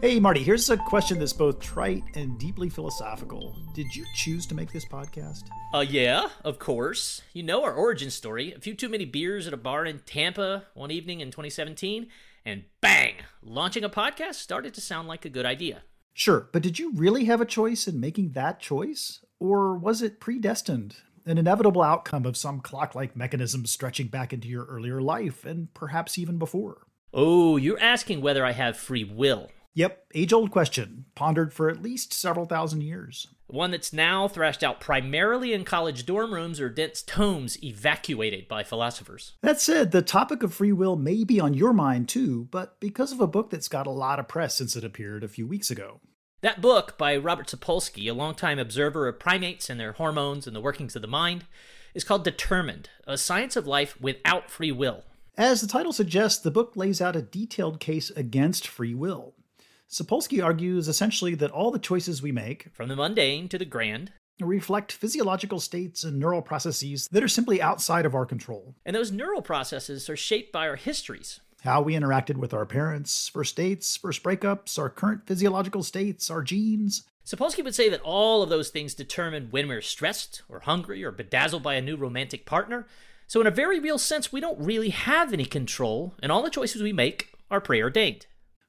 Hey, Marty, here's a question that's both trite and deeply philosophical. Did you choose to make this podcast? Uh, yeah, of course. You know our origin story. A few too many beers at a bar in Tampa one evening in 2017, and bang! Launching a podcast started to sound like a good idea. Sure, but did you really have a choice in making that choice? Or was it predestined? An inevitable outcome of some clock like mechanism stretching back into your earlier life, and perhaps even before? Oh, you're asking whether I have free will. Yep, age old question, pondered for at least several thousand years. One that's now thrashed out primarily in college dorm rooms or dense tomes evacuated by philosophers. That said, the topic of free will may be on your mind too, but because of a book that's got a lot of press since it appeared a few weeks ago. That book by Robert Sapolsky, a longtime observer of primates and their hormones and the workings of the mind, is called Determined A Science of Life Without Free Will. As the title suggests, the book lays out a detailed case against free will. Sapolsky argues essentially that all the choices we make, from the mundane to the grand, reflect physiological states and neural processes that are simply outside of our control. And those neural processes are shaped by our histories. How we interacted with our parents, first dates, first breakups, our current physiological states, our genes. Sapolsky would say that all of those things determine when we're stressed or hungry or bedazzled by a new romantic partner. So, in a very real sense, we don't really have any control, and all the choices we make are preordained.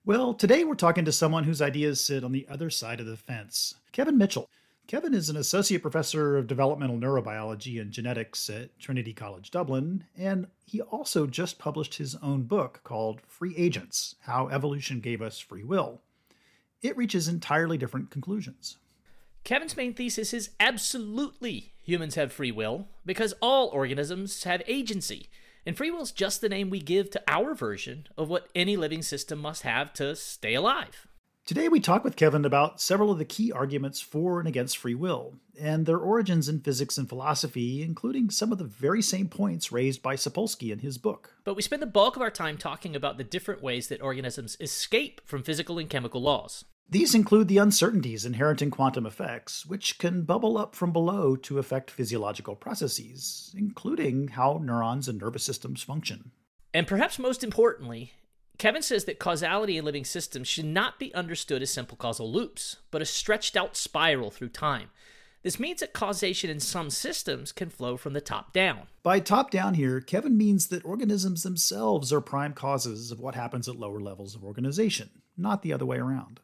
Well, today we're talking to someone whose ideas sit on the other side of the fence Kevin Mitchell. Kevin is an associate professor of developmental neurobiology and genetics at Trinity College Dublin, and he also just published his own book called Free Agents How Evolution Gave Us Free Will. It reaches entirely different conclusions. Kevin's main thesis is absolutely humans have free will because all organisms have agency. And free will is just the name we give to our version of what any living system must have to stay alive. Today, we talk with Kevin about several of the key arguments for and against free will, and their origins in physics and philosophy, including some of the very same points raised by Sapolsky in his book. But we spend the bulk of our time talking about the different ways that organisms escape from physical and chemical laws. These include the uncertainties inherent in quantum effects, which can bubble up from below to affect physiological processes, including how neurons and nervous systems function. And perhaps most importantly, Kevin says that causality in living systems should not be understood as simple causal loops, but a stretched out spiral through time. This means that causation in some systems can flow from the top down. By top down here, Kevin means that organisms themselves are prime causes of what happens at lower levels of organization, not the other way around.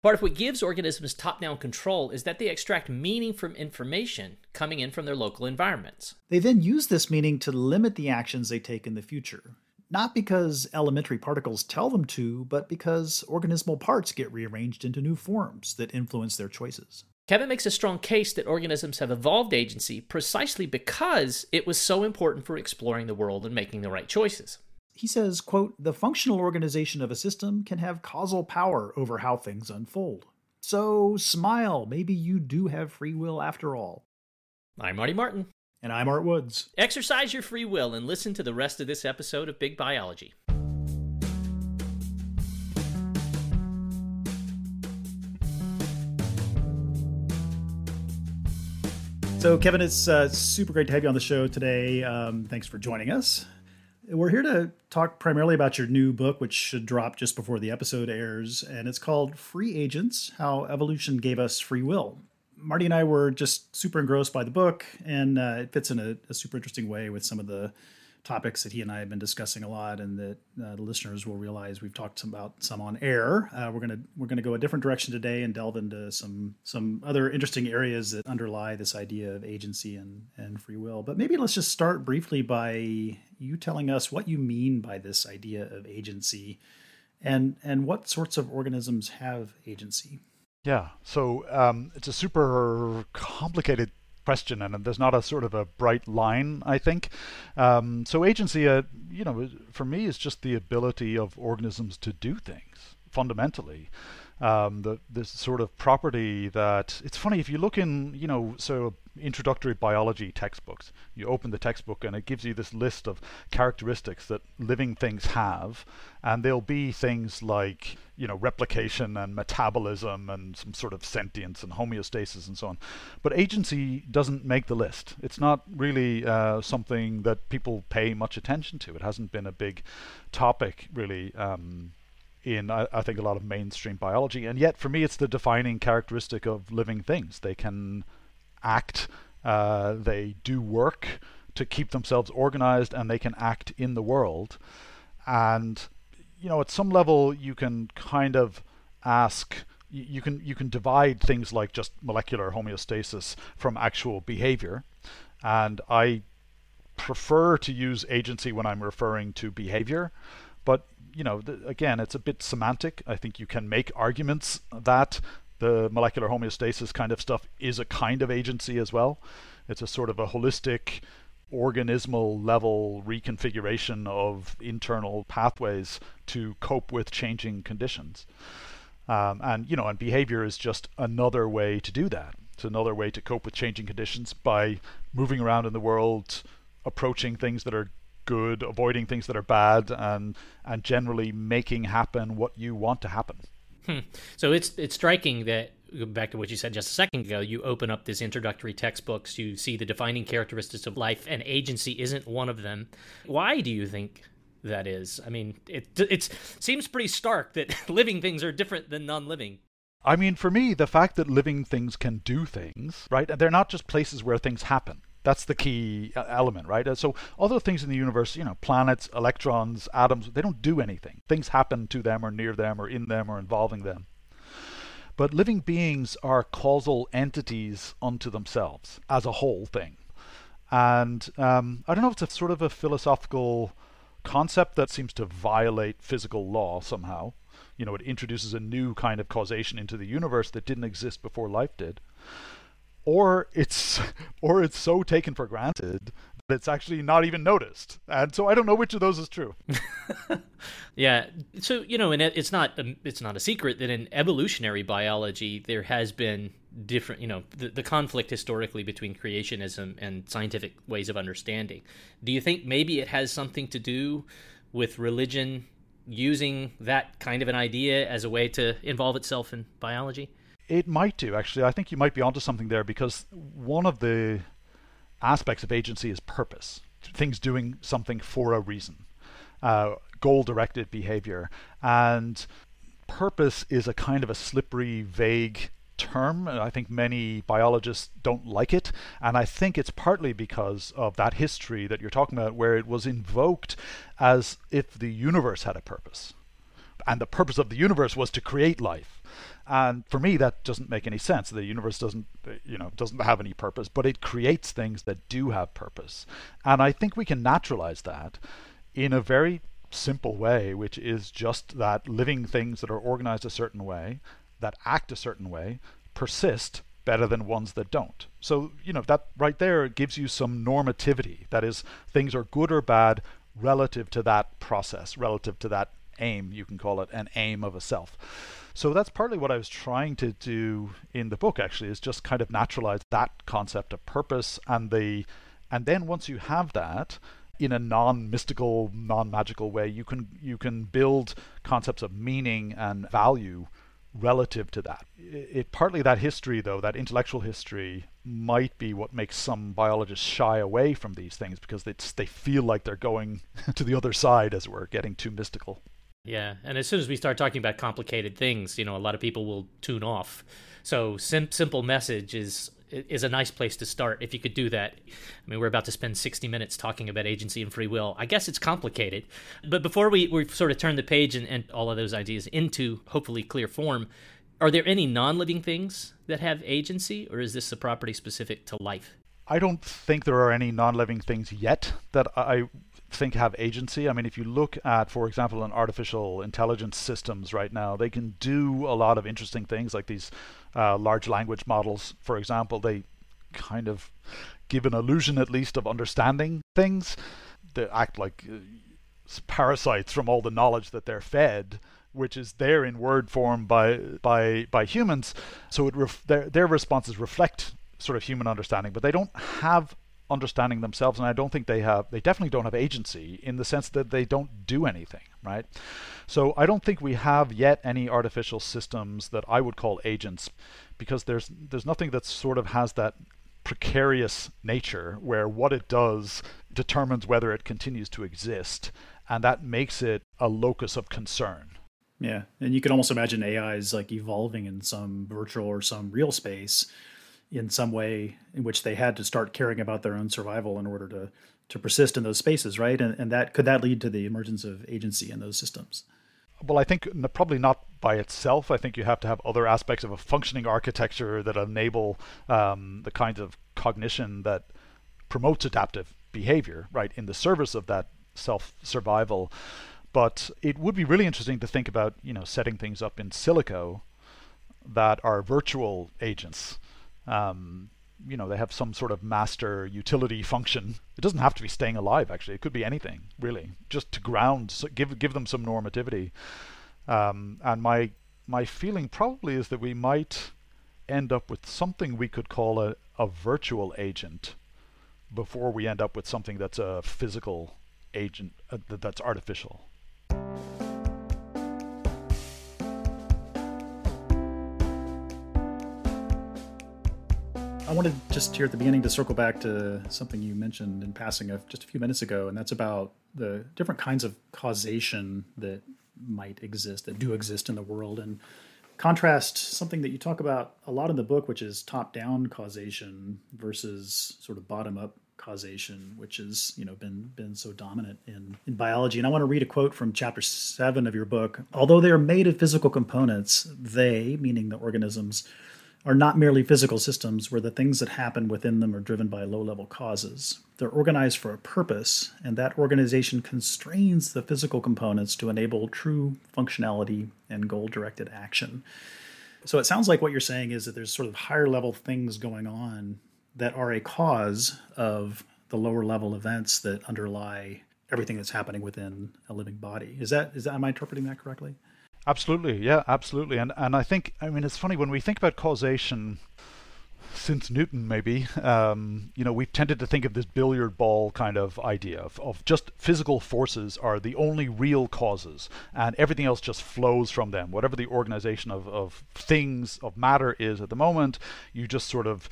Part of what gives organisms top down control is that they extract meaning from information coming in from their local environments. They then use this meaning to limit the actions they take in the future, not because elementary particles tell them to, but because organismal parts get rearranged into new forms that influence their choices. Kevin makes a strong case that organisms have evolved agency precisely because it was so important for exploring the world and making the right choices. He says, quote, the functional organization of a system can have causal power over how things unfold. So smile, maybe you do have free will after all. I'm Marty Martin. And I'm Art Woods. Exercise your free will and listen to the rest of this episode of Big Biology. So, Kevin, it's uh, super great to have you on the show today. Um, thanks for joining us. We're here to talk primarily about your new book, which should drop just before the episode airs, and it's called Free Agents How Evolution Gave Us Free Will. Marty and I were just super engrossed by the book, and uh, it fits in a, a, super interesting way with some of the topics that he and I have been discussing a lot, and that uh, the listeners will realize we've talked some about some on air. Uh, we're gonna we're gonna go a different direction today and delve into some some other interesting areas that underlie this idea of agency and and free will. But maybe let's just start briefly by you telling us what you mean by this idea of agency, and and what sorts of organisms have agency. Yeah, so um, it's a super complicated question, and there's not a sort of a bright line, I think. Um, so agency, uh, you know, for me, is just the ability of organisms to do things fundamentally. Um, the this sort of property that it's funny if you look in, you know, so introductory biology textbooks. You open the textbook and it gives you this list of characteristics that living things have, and there'll be things like you know replication and metabolism and some sort of sentience and homeostasis and so on. But agency doesn't make the list. It's not really uh, something that people pay much attention to. It hasn't been a big topic really. Um, in I, I, think a lot of mainstream biology and yet for me it's the defining characteristic of living things they can act, uh, they do work to keep themselves organized, and they can act in the world. And you know, at some level, you can kind of ask. You can you can divide things like just molecular homeostasis from actual behavior, and I prefer to use agency when I'm referring to behavior, but you know, again, it's a bit semantic. I think you can make arguments that the molecular homeostasis kind of stuff is a kind of agency as well. It's a sort of a holistic organismal level reconfiguration of internal pathways to cope with changing conditions. Um, and you know, and behavior is just another way to do that. It's another way to cope with changing conditions by moving around in the world, approaching things that are good, avoiding things that are bad, and and generally making happen what you want to happen. Hmm. So it's it's striking that back to what you said just a second ago. You open up this introductory textbooks, you see the defining characteristics of life, and agency isn't one of them. Why do you think that is? I mean, it it seems pretty stark that living things are different than non-living. I mean, for me, the fact that living things can do things, right? They're not just places where things happen. That's the key uh, element, right? Uh, so other things in the universe, you know, planets, electrons, atoms, they don't do anything. Things happen to them or near them or in them or involving them. But living beings are causal entities unto themselves as a whole thing. And um, I don't know if it's a sort of a philosophical concept that seems to violate physical law somehow. You know, it introduces a new kind of causation into the universe that didn't exist before life did or it's or it's so taken for granted that it's actually not even noticed. And so I don't know which of those is true. yeah. So you know, and it's not um, it's not a secret that in evolutionary biology there has been different you know the, the conflict historically between creationism and scientific ways of understanding do you think maybe it has something to do with religion using that kind of an idea as a way to involve itself in biology it might do, actually. I think you might be onto something there because one of the aspects of agency is purpose. Things doing something for a reason, uh, goal directed behavior. And purpose is a kind of a slippery, vague term. I think many biologists don't like it. And I think it's partly because of that history that you're talking about, where it was invoked as if the universe had a purpose. And the purpose of the universe was to create life and for me, that doesn't make any sense. The universe doesn't, you know, doesn't have any purpose, but it creates things that do have purpose. And I think we can naturalize that in a very simple way, which is just that living things that are organized a certain way, that act a certain way, persist better than ones that don't. So, you know, that right there gives you some normativity. That is, things are good or bad relative to that process, relative to that aim, you can call it an aim of a self. So that's partly what I was trying to do in the book actually is just kind of naturalize that concept of purpose and the and then once you have that in a non-mystical, non-magical way, you can you can build concepts of meaning and value relative to that. It, it, partly that history though, that intellectual history might be what makes some biologists shy away from these things because they they feel like they're going to the other side as it were, getting too mystical. Yeah, and as soon as we start talking about complicated things, you know, a lot of people will tune off. So sim- simple message is is a nice place to start if you could do that. I mean, we're about to spend 60 minutes talking about agency and free will. I guess it's complicated. But before we, we sort of turn the page and, and all of those ideas into hopefully clear form, are there any non living things that have agency, or is this a property specific to life? I don't think there are any non living things yet that I think have agency. I mean, if you look at, for example, an artificial intelligence systems right now, they can do a lot of interesting things like these uh, large language models, for example, they kind of give an illusion, at least, of understanding things. They act like uh, parasites from all the knowledge that they're fed which is there in word form by by by humans. So it ref- their their responses reflect sort of human understanding, but they don't have understanding themselves, and I don't think they have. They definitely don't have agency in the sense that they don't do anything, right? So I don't think we have yet any artificial systems that I would call agents, because there's there's nothing that sort of has that precarious nature where what it does determines whether it continues to exist, and that makes it a locus of concern. Yeah, and you can almost imagine AI is like evolving in some virtual or some real space in some way in which they had to start caring about their own survival in order to to persist in those spaces, right? And, and that could that lead to the emergence of agency in those systems? Well, I think probably not by itself. I think you have to have other aspects of a functioning architecture that enable um, the kinds of cognition that promotes adaptive behavior, right, in the service of that self survival. But it would be really interesting to think about, you know, setting things up in silico that are virtual agents um, you know, they have some sort of master utility function. It doesn't have to be staying alive. Actually, it could be anything really, just to ground, give give them some normativity. Um, and my my feeling probably is that we might end up with something we could call a, a virtual agent before we end up with something that's a physical agent uh, that's artificial. I wanted just here at the beginning to circle back to something you mentioned in passing of just a few minutes ago, and that's about the different kinds of causation that might exist, that do exist in the world, and contrast something that you talk about a lot in the book, which is top-down causation versus sort of bottom-up causation, which has you know been been so dominant in in biology. And I want to read a quote from chapter seven of your book. Although they are made of physical components, they, meaning the organisms are not merely physical systems where the things that happen within them are driven by low level causes. They're organized for a purpose, and that organization constrains the physical components to enable true functionality and goal directed action. So it sounds like what you're saying is that there's sort of higher level things going on that are a cause of the lower level events that underlie everything that's happening within a living body. Is that is that am I interpreting that correctly? Absolutely, yeah, absolutely. And and I think I mean it's funny when we think about causation since Newton, maybe, um, you know, we've tended to think of this billiard ball kind of idea of, of just physical forces are the only real causes, and everything else just flows from them. Whatever the organization of, of things, of matter is at the moment, you just sort of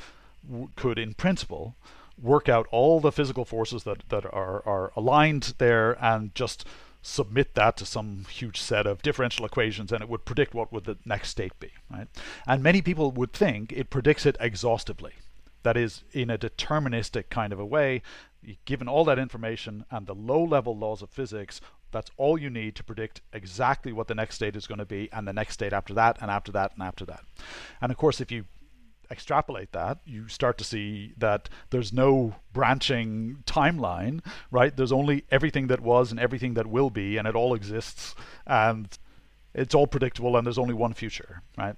w- could, in principle, work out all the physical forces that, that are, are aligned there and just submit that to some huge set of differential equations and it would predict what would the next state be right? And many people would think it predicts it exhaustively. That is in a deterministic kind of a way given all that information and the low level laws of physics that's all you need to predict exactly what the next state is going to be and the next state after that and after that and after that. And of course if you extrapolate that, you start to see that there's no branching timeline, right? There's only everything that was and everything that will be, and it all exists, and it's all predictable, and there's only one future, right?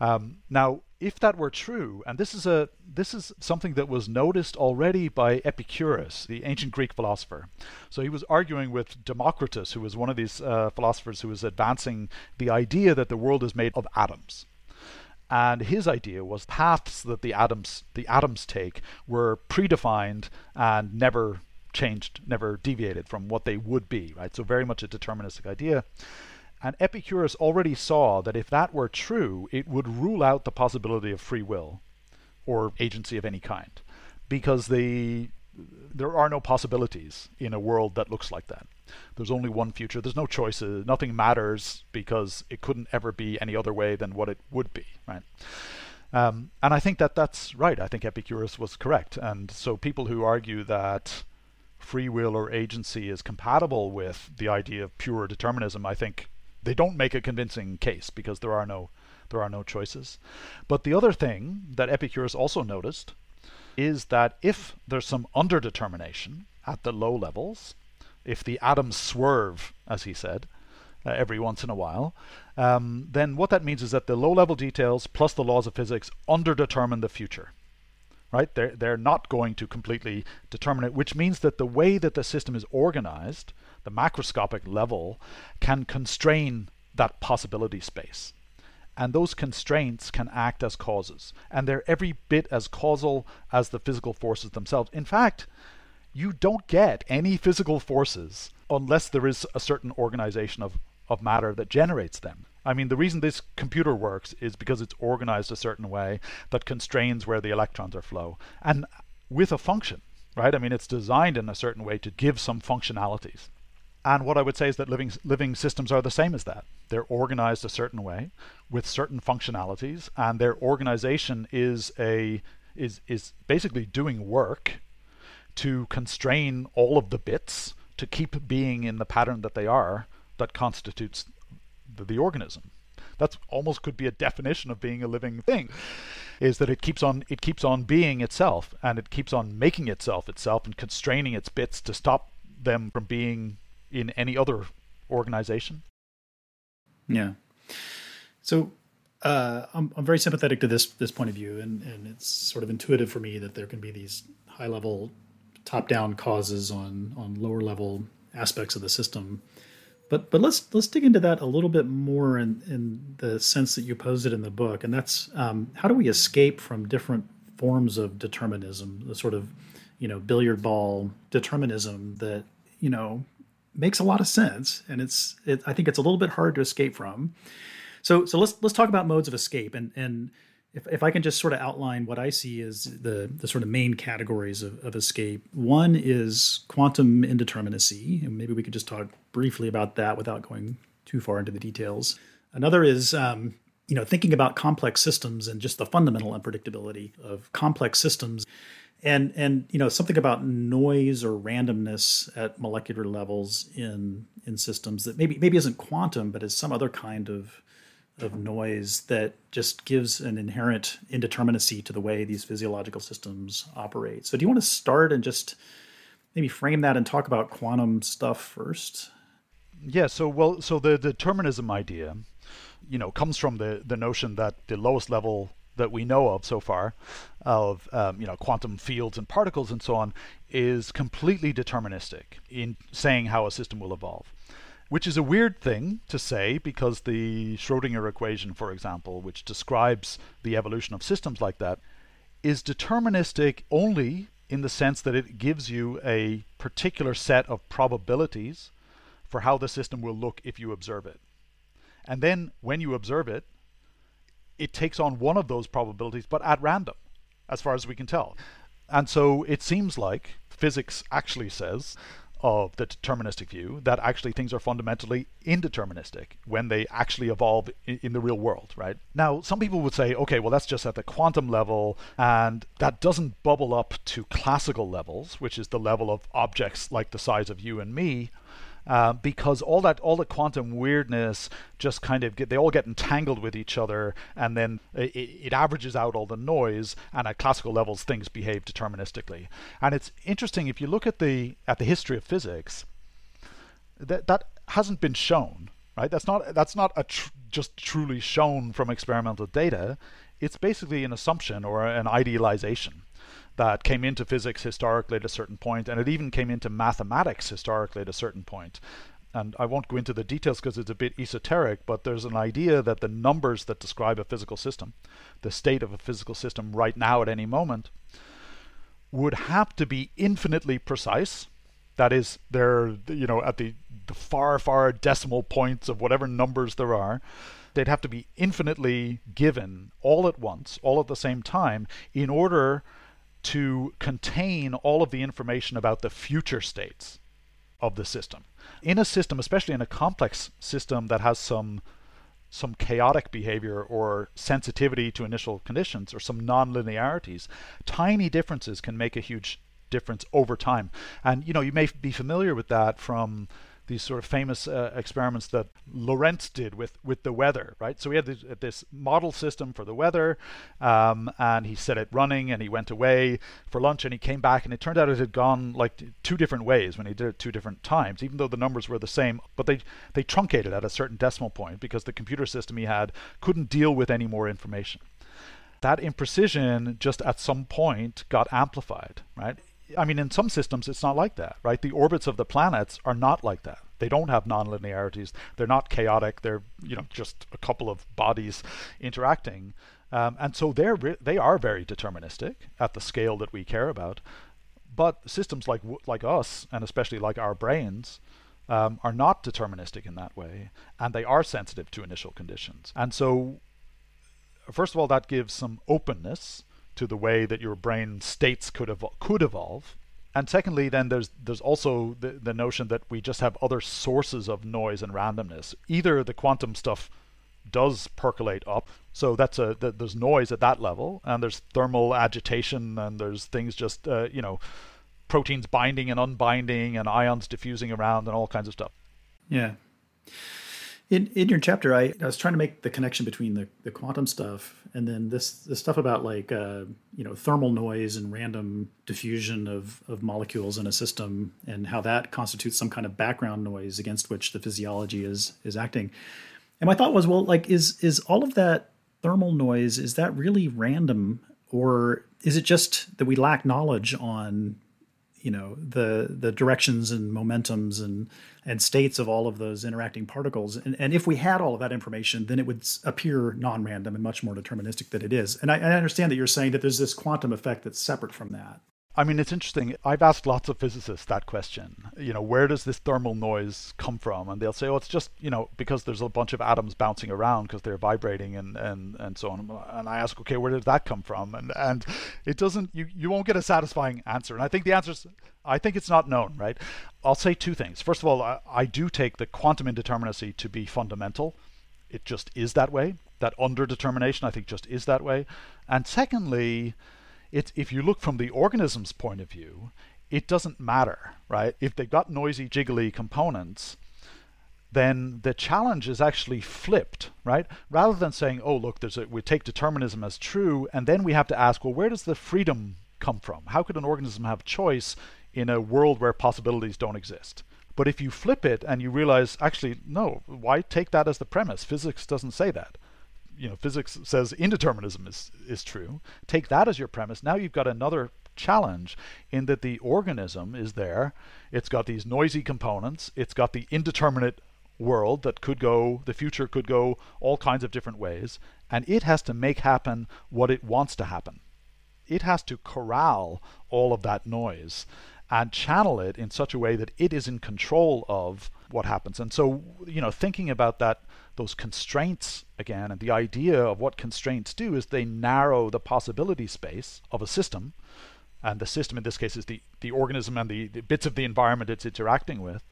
Um, now, if that were true, and this is a this is something that was noticed already by Epicurus, the ancient Greek philosopher. So he was arguing with Democritus, who was one of these uh, philosophers who was advancing the idea that the world is made of atoms and his idea was paths that the atoms the atoms take were predefined and never changed, never deviated from what they would be, right? So very much a deterministic idea. And Epicurus already saw that if that were true, it would rule out the possibility of free will or agency of any kind because the there are no possibilities in a world that looks like that. There's only one future. There's no choices. Nothing matters because it couldn't ever be any other way than what it would be, right? Um, and I think that that's right. I think Epicurus was correct. And so people who argue that free will or agency is compatible with the idea of pure determinism, I think they don't make a convincing case because there are no there are no choices. But the other thing that Epicurus also noticed is that if there's some underdetermination at the low levels, if the atoms swerve, as he said, uh, every once in a while, um, then what that means is that the low level details plus the laws of physics underdetermine the future. Right? They're, they're not going to completely determine it, which means that the way that the system is organized, the macroscopic level, can constrain that possibility space. And those constraints can act as causes. And they're every bit as causal as the physical forces themselves. In fact, you don't get any physical forces unless there is a certain organization of, of matter that generates them. I mean, the reason this computer works is because it's organized a certain way that constrains where the electrons are flow. And with a function, right? I mean, it's designed in a certain way to give some functionalities. And what I would say is that living living systems are the same as that. They're organized a certain way with certain functionalities, and their organization is a is is basically doing work to constrain all of the bits to keep being in the pattern that they are that constitutes the, the organism. That's almost could be a definition of being a living thing is that it keeps on it keeps on being itself and it keeps on making itself itself and constraining its bits to stop them from being in any other organization. Yeah. So uh, I'm, I'm very sympathetic to this this point of view, and, and it's sort of intuitive for me that there can be these high level top down causes on on lower level aspects of the system. But but let's let's dig into that a little bit more in, in the sense that you pose it in the book, and that's um, how do we escape from different forms of determinism, the sort of you know billiard ball determinism that you know makes a lot of sense, and it's it, I think it's a little bit hard to escape from. So so let's let's talk about modes of escape and and if, if I can just sort of outline what I see as the, the sort of main categories of, of escape, one is quantum indeterminacy, and maybe we could just talk briefly about that without going too far into the details. Another is um, you know thinking about complex systems and just the fundamental unpredictability of complex systems and and you know something about noise or randomness at molecular levels in in systems that maybe maybe isn't quantum but is some other kind of of noise that just gives an inherent indeterminacy to the way these physiological systems operate. So, do you want to start and just maybe frame that and talk about quantum stuff first? Yeah. So, well, so the determinism idea, you know, comes from the the notion that the lowest level that we know of so far of um, you know quantum fields and particles and so on is completely deterministic in saying how a system will evolve which is a weird thing to say because the Schrodinger equation, for example, which describes the evolution of systems like that, is deterministic only in the sense that it gives you a particular set of probabilities for how the system will look if you observe it. And then when you observe it, it takes on one of those probabilities, but at random, as far as we can tell. And so it seems like physics actually says of the deterministic view that actually things are fundamentally indeterministic when they actually evolve in, the real world, right? Now, some people would say, okay, well, that's just at the quantum level, and that doesn't bubble up to classical levels, which is the level of objects like the size of you and me. Uh, because all that all the quantum weirdness just kind of get they all get entangled with each other and then it, it, averages out all the noise and at classical levels things behave deterministically. And it's interesting if you look at the at the history of physics that that hasn't been shown right? That's not that's not a tr- just truly shown from experimental data. It's basically an assumption or an idealization that came into physics historically at a certain point, and it even came into mathematics historically at a certain point. And I won't go into the details because it's a bit esoteric, but there's an idea that the numbers that describe a physical system, the state of a physical system right now at any moment, would have to be infinitely precise. That is, they're you know at the, the far far decimal points of whatever numbers there are. They'd have to be infinitely given all at once, all at the same time, in order to contain all of the information about the future states of the system. In a system, especially in a complex system that has some some chaotic behavior or sensitivity to initial conditions or some nonlinearities, tiny differences can make a huge difference over time. And you know, you may be familiar with that from these sort of famous uh, experiments that Lorenz did with with the weather, right? So we had this, this model system for the weather, um, and he set it running, and he went away for lunch, and he came back, and it turned out it had gone like two different ways when he did it two different times, even though the numbers were the same, but they they truncated at a certain decimal point because the computer system he had couldn't deal with any more information that imprecision just at some point got amplified, right? I mean, in some systems, it's not like that, right? The orbits of the planets are not like that. They don't have nonlinearities. They're not chaotic. They're, you know, just a couple of bodies interacting. Um, and so they're they are very deterministic at the scale that we care about. But systems like like us, and especially like our brains, um, are not deterministic in that way, and they are sensitive to initial conditions. And so first of all, that gives some openness to the way that your brain states could could evolve. And secondly, then there's there's also the, the notion that we just have other sources of noise and randomness. Either the quantum stuff does percolate up, so that's a that there's noise at that level, and there's thermal agitation, and there's things just uh, you know proteins binding and unbinding, and ions diffusing around, and all kinds of stuff. Yeah. In in your chapter, I, I was trying to make the connection between the, the quantum stuff and then this the stuff about like uh, you know thermal noise and random diffusion of of molecules in a system and how that constitutes some kind of background noise against which the physiology is is acting. And my thought was, well, like is is all of that thermal noise is that really random or is it just that we lack knowledge on you know the the directions and momentums and and states of all of those interacting particles. And, and if we had all of that information then it would appear non-random and much more deterministic than it is. And I, I understand that you're saying that there's this quantum effect that's separate from that I mean, it's interesting. I've asked lots of physicists that question. You know, where does this thermal noise come from? And they'll say, oh, it's just, you know, because there's a bunch of atoms bouncing around because they're vibrating and, and, and so on. And I ask, okay, where did that come from? And and it doesn't, you, you won't get a satisfying answer. And I think the answer is, I think it's not known, right? I'll say two things. First of all, I, I do take the quantum indeterminacy to be fundamental. It just is that way. That underdetermination, I think, just is that way. And secondly, it's if you look from the organism's point of view, it doesn't matter, right? If they've got noisy, jiggly components, then the challenge is actually flipped, right? Rather than saying, "Oh, look, a," we take determinism as true, and then we have to ask, "Well, where does the freedom come from? How could an organism have choice in a world where possibilities don't exist?" But if you flip it and you realize, actually, no, why take that as the premise? Physics doesn't say that you know physics says indeterminism is is true. Take that as your premise. Now you've got another challenge in that the organism is there. It's got these noisy components. It's got the indeterminate world that could go the future could go all kinds of different ways. And it has to make happen what it wants to happen. It has to corral all of that noise and channel it in such a way that it is in control of what happens and so you know thinking about that those constraints again. And the idea of what constraints do is they narrow the possibility space of a system. And the system in this case is the, the organism and the, the bits of the environment it's interacting with.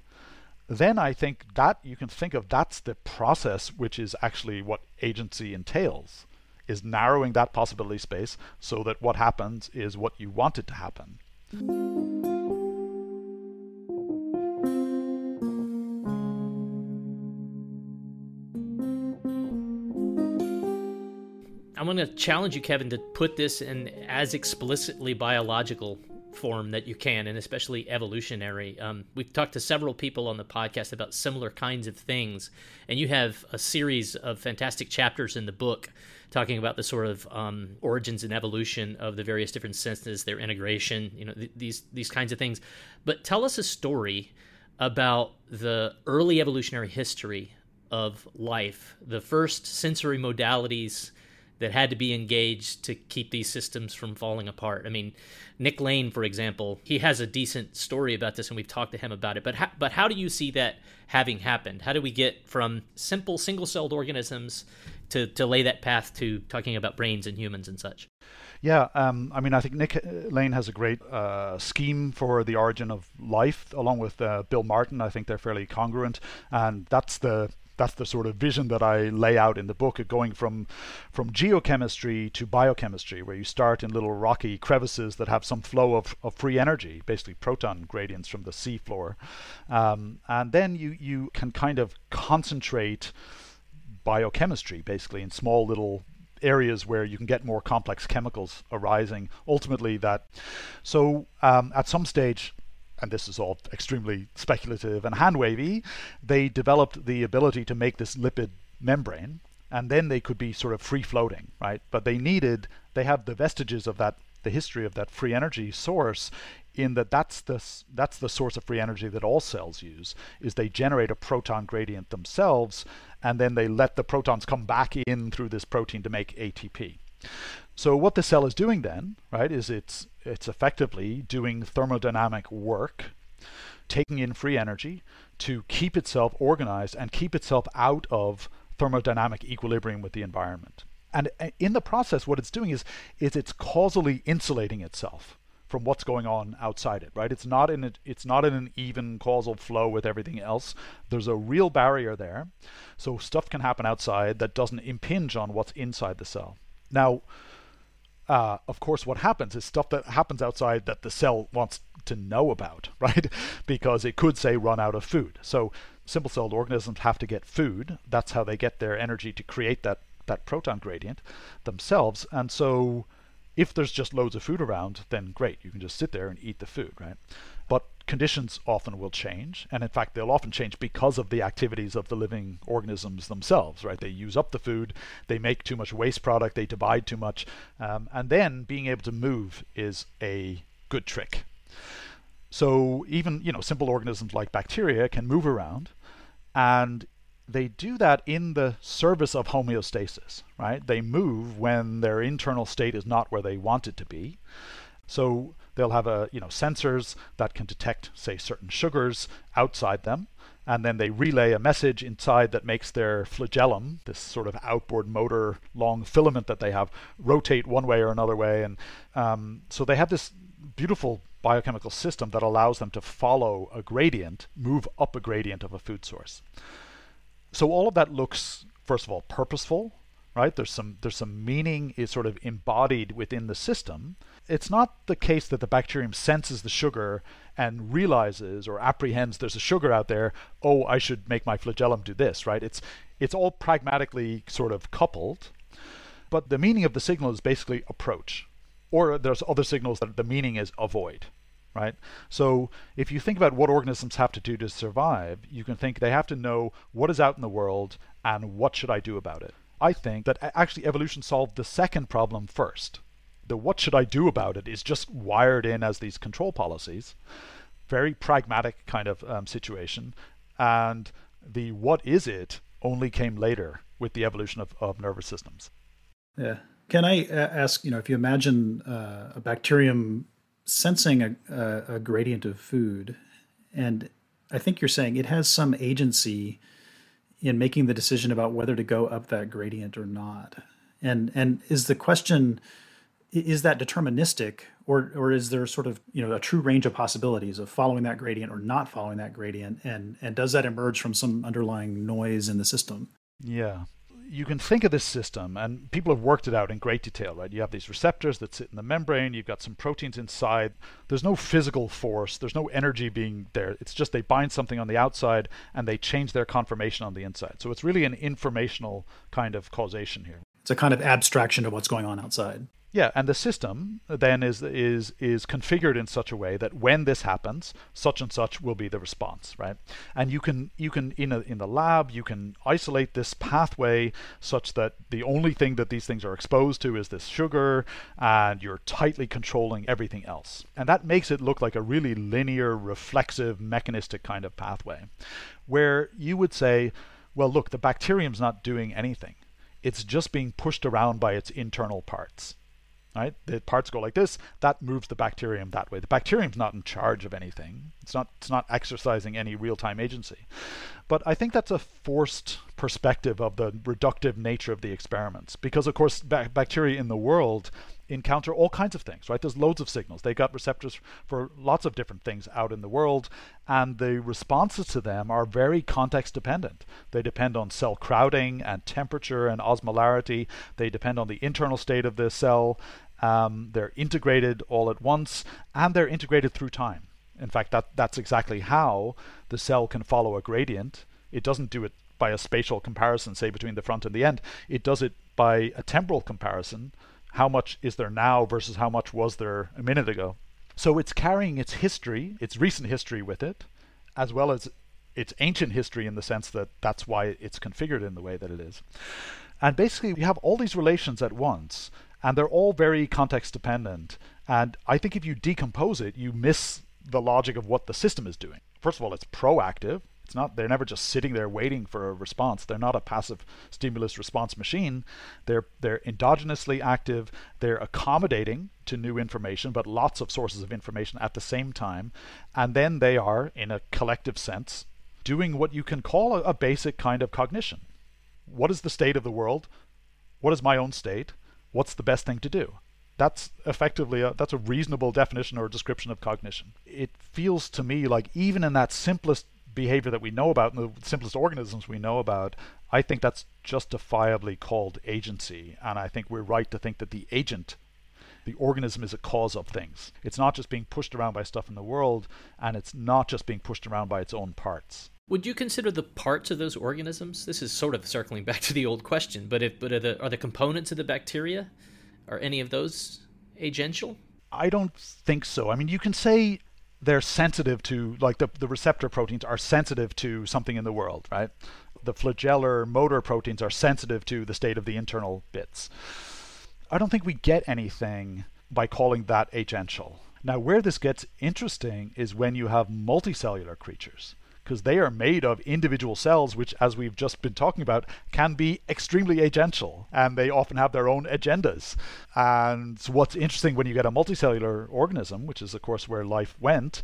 Then I think that you can think of that's the process which is actually what agency entails is narrowing that possibility space so that what happens is what you want it to happen. I'm going to challenge you, Kevin, to put this in as explicitly biological form that you can, and especially evolutionary. Um, we've talked to several people on the podcast about similar kinds of things, and you have a series of fantastic chapters in the book talking about the sort of um, origins and evolution of the various different senses, their integration, you know, th- these these kinds of things. But tell us a story about the early evolutionary history of life, the first sensory modalities that had to be engaged to keep these systems from falling apart. I mean, Nick Lane, for example, he has a decent story about this, and we've talked to him about it. But how, but how do you see that having happened? How do we get from simple single-celled organisms to to lay that path to talking about brains and humans and such? Yeah, um, I mean, I think Nick Lane has a great uh, scheme for the origin of life, along with uh, Bill Martin. I think they're fairly congruent, and that's the that's the sort of vision that I lay out in the book, going from from geochemistry to biochemistry, where you start in little rocky crevices that have some flow of, of free energy, basically proton gradients from the seafloor, um, and then you you can kind of concentrate biochemistry basically in small little areas where you can get more complex chemicals arising. Ultimately, that so um, at some stage and this is all extremely speculative and hand wavy, they developed the ability to make this lipid membrane, and then they could be sort of free floating, right? But they needed, they have the vestiges of that, the history of that free energy source, in that that's the that's the source of free energy that all cells use. Is they generate a proton gradient themselves, and then they let the protons come back in through this protein to make ATP. So what the cell is doing then, right, is it's it's effectively doing thermodynamic work, taking in free energy to keep itself organized and keep itself out of thermodynamic equilibrium with the environment. And uh, in the process, what it's doing is, is it's causally insulating itself from what's going on outside it, right? It's not in a, it's not in an even causal flow with everything else. There's a real barrier there. So stuff can happen outside that doesn't impinge on what's inside the cell. Now, uh, of course, what happens is stuff that happens outside that the cell wants to know about, right? because it could say run out of food. So simple celled organisms have to get food. That's how they get their energy to create that, that proton gradient themselves. And so if there's just loads of food around, then great, you can just sit there and eat the food, right? Conditions often will change, and in fact, they'll often change because of the activities of the living organisms themselves, right? They use up the food, they make too much waste product, they divide too much, um, and then being able to move is a good trick. So even you know simple organisms like bacteria can move around, and they do that in the service of homeostasis, right? They move when their internal state is not where they want it to be. So they'll have a you know sensors that can detect say certain sugars outside them and then they relay a message inside that makes their flagellum this sort of outboard motor long filament that they have rotate one way or another way and um, so they have this beautiful biochemical system that allows them to follow a gradient move up a gradient of a food source. So all of that looks first of all purposeful right? There's some there's some meaning is sort of embodied within the system it's not the case that the bacterium senses the sugar and realizes or apprehends there's a sugar out there oh i should make my flagellum do this right? It's it's all pragmatically sort of coupled. But the meaning of the signal is basically approach or there's other signals that the meaning is avoid right? So if you think about what organisms have to do to survive you can think they have to know what is out in the world and what should i do about it. I think that actually evolution solved the second problem first the what should I do about it is just wired in as these control policies. Very pragmatic kind of um, situation. And the what is it only came later with the evolution of, of nervous systems. Yeah. Can I uh, ask, you know, if you imagine uh, a bacterium sensing a, a, a gradient of food, and I think you're saying it has some agency in making the decision about whether to go up that gradient or not. And and is the question is that deterministic or or is there sort of you know a true range of possibilities of following that gradient or not following that gradient? And and does that emerge from some underlying noise in the system? Yeah. You can think of this system and people have worked it out in great detail right? You have these receptors that sit in the membrane. You've got some proteins inside. There's no physical force. There's no energy being there. It's just they bind something on the outside and they change their conformation on the inside. So it's really an informational kind of causation here. It's a kind of abstraction of what's going on outside yeah, and the system then is is is configured in such a way that when this happens, such and such will be the response, right? And you can you can in a, in the lab you can isolate this pathway such that the only thing that these things are exposed to is this sugar, and you're tightly controlling everything else, and that makes it look like a really linear, reflexive, mechanistic kind of pathway, where you would say, well, look, the bacterium's not doing anything; it's just being pushed around by its internal parts right? The parts go like this, that moves the bacterium that way. The bacterium's not in charge of anything. It's not it's not exercising any real-time agency. But I think that's a forced perspective of the reductive nature of the experiments because of course ba- bacteria in the world encounter all kinds of things, right? There's loads of signals. They got receptors for lots of different things out in the world, and the responses to them are very context dependent. They depend on cell crowding and temperature and osmolarity. They depend on the internal state of the cell. Um, they're integrated all at once, and they're integrated through time. In fact, that, that's exactly how the cell can follow a gradient. It doesn't do it by a spatial comparison, say between the front and the end. It does it by a temporal comparison how much is there now versus how much was there a minute ago. So it's carrying its history, its recent history with it, as well as its ancient history in the sense that that's why it's configured in the way that it is. And basically, we have all these relations at once, and they're all very context dependent. And I think if you decompose it, you miss the logic of what the system is doing. First of all, it's proactive, it's not they're never just sitting there waiting for a response. They're not a passive stimulus response machine. They're they're endogenously active. They're accommodating to new information, but lots of sources of information at the same time. And then they are, in a collective sense, doing what you can call a, a basic kind of cognition. What is the state of the world? What is my own state? What's the best thing to do? that's effectively a, that's a reasonable definition or description of cognition. It feels to me like even in that simplest behavior that we know about, and the simplest organisms we know about, I think that's justifiably called agency. And I think we're right to think that the agent, the organism, is a cause of things. It's not just being pushed around by stuff in the world, and it's not just being pushed around by its own parts. Would you consider the parts of those organisms? This is sort of circling back to the old question, but if but are the are the components of the bacteria, are any of those agential? I don't think so. I mean, you can say they're sensitive to like the, the receptor proteins are sensitive to something in the world right the flagellar motor proteins are sensitive to the state of the internal bits i don't think we get anything by calling that agential now where this gets interesting is when you have multicellular creatures because they are made of individual cells, which, as we've just been talking about, can be extremely agential and they often have their own agendas. And what's interesting when you get a multicellular organism, which is, of course, where life went,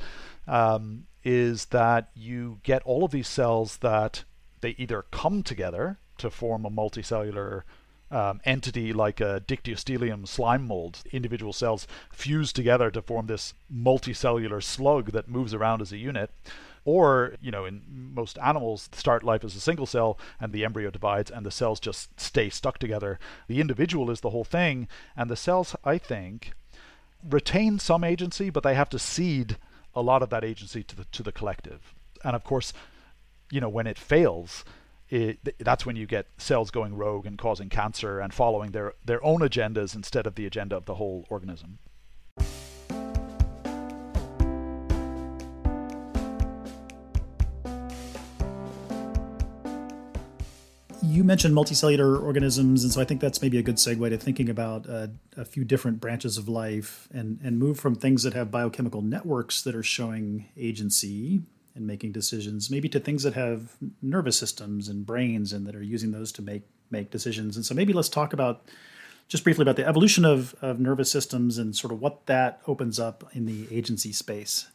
um, is that you get all of these cells that they either come together to form a multicellular um, entity like a dictyostelium slime mold. Individual cells fuse together to form this multicellular slug that moves around as a unit. Or, you know, in most animals, start life as a single cell and the embryo divides and the cells just stay stuck together. The individual is the whole thing, and the cells, I think, retain some agency, but they have to cede a lot of that agency to the to the collective. And of course, you know, when it fails, it, that's when you get cells going rogue and causing cancer and following their, their own agendas instead of the agenda of the whole organism. You mentioned multicellular organisms, and so I think that's maybe a good segue to thinking about uh, a few different branches of life and and move from things that have biochemical networks that are showing agency and making decisions, maybe to things that have nervous systems and brains and that are using those to make make decisions. And so maybe let's talk about just briefly about the evolution of, of nervous systems and sort of what that opens up in the agency space.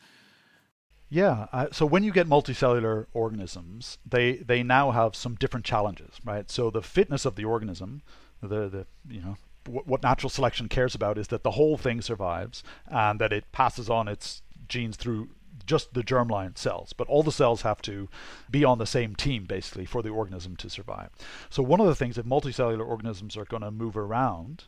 Yeah. Uh, so when you get multicellular organisms, they they now have some different challenges, right? So the fitness of the organism, the the you know what, what natural selection cares about is that the whole thing survives and that it passes on its genes through just the germline cells, but all the cells have to be on the same team basically for the organism to survive. So one of the things that multicellular organisms are going to move around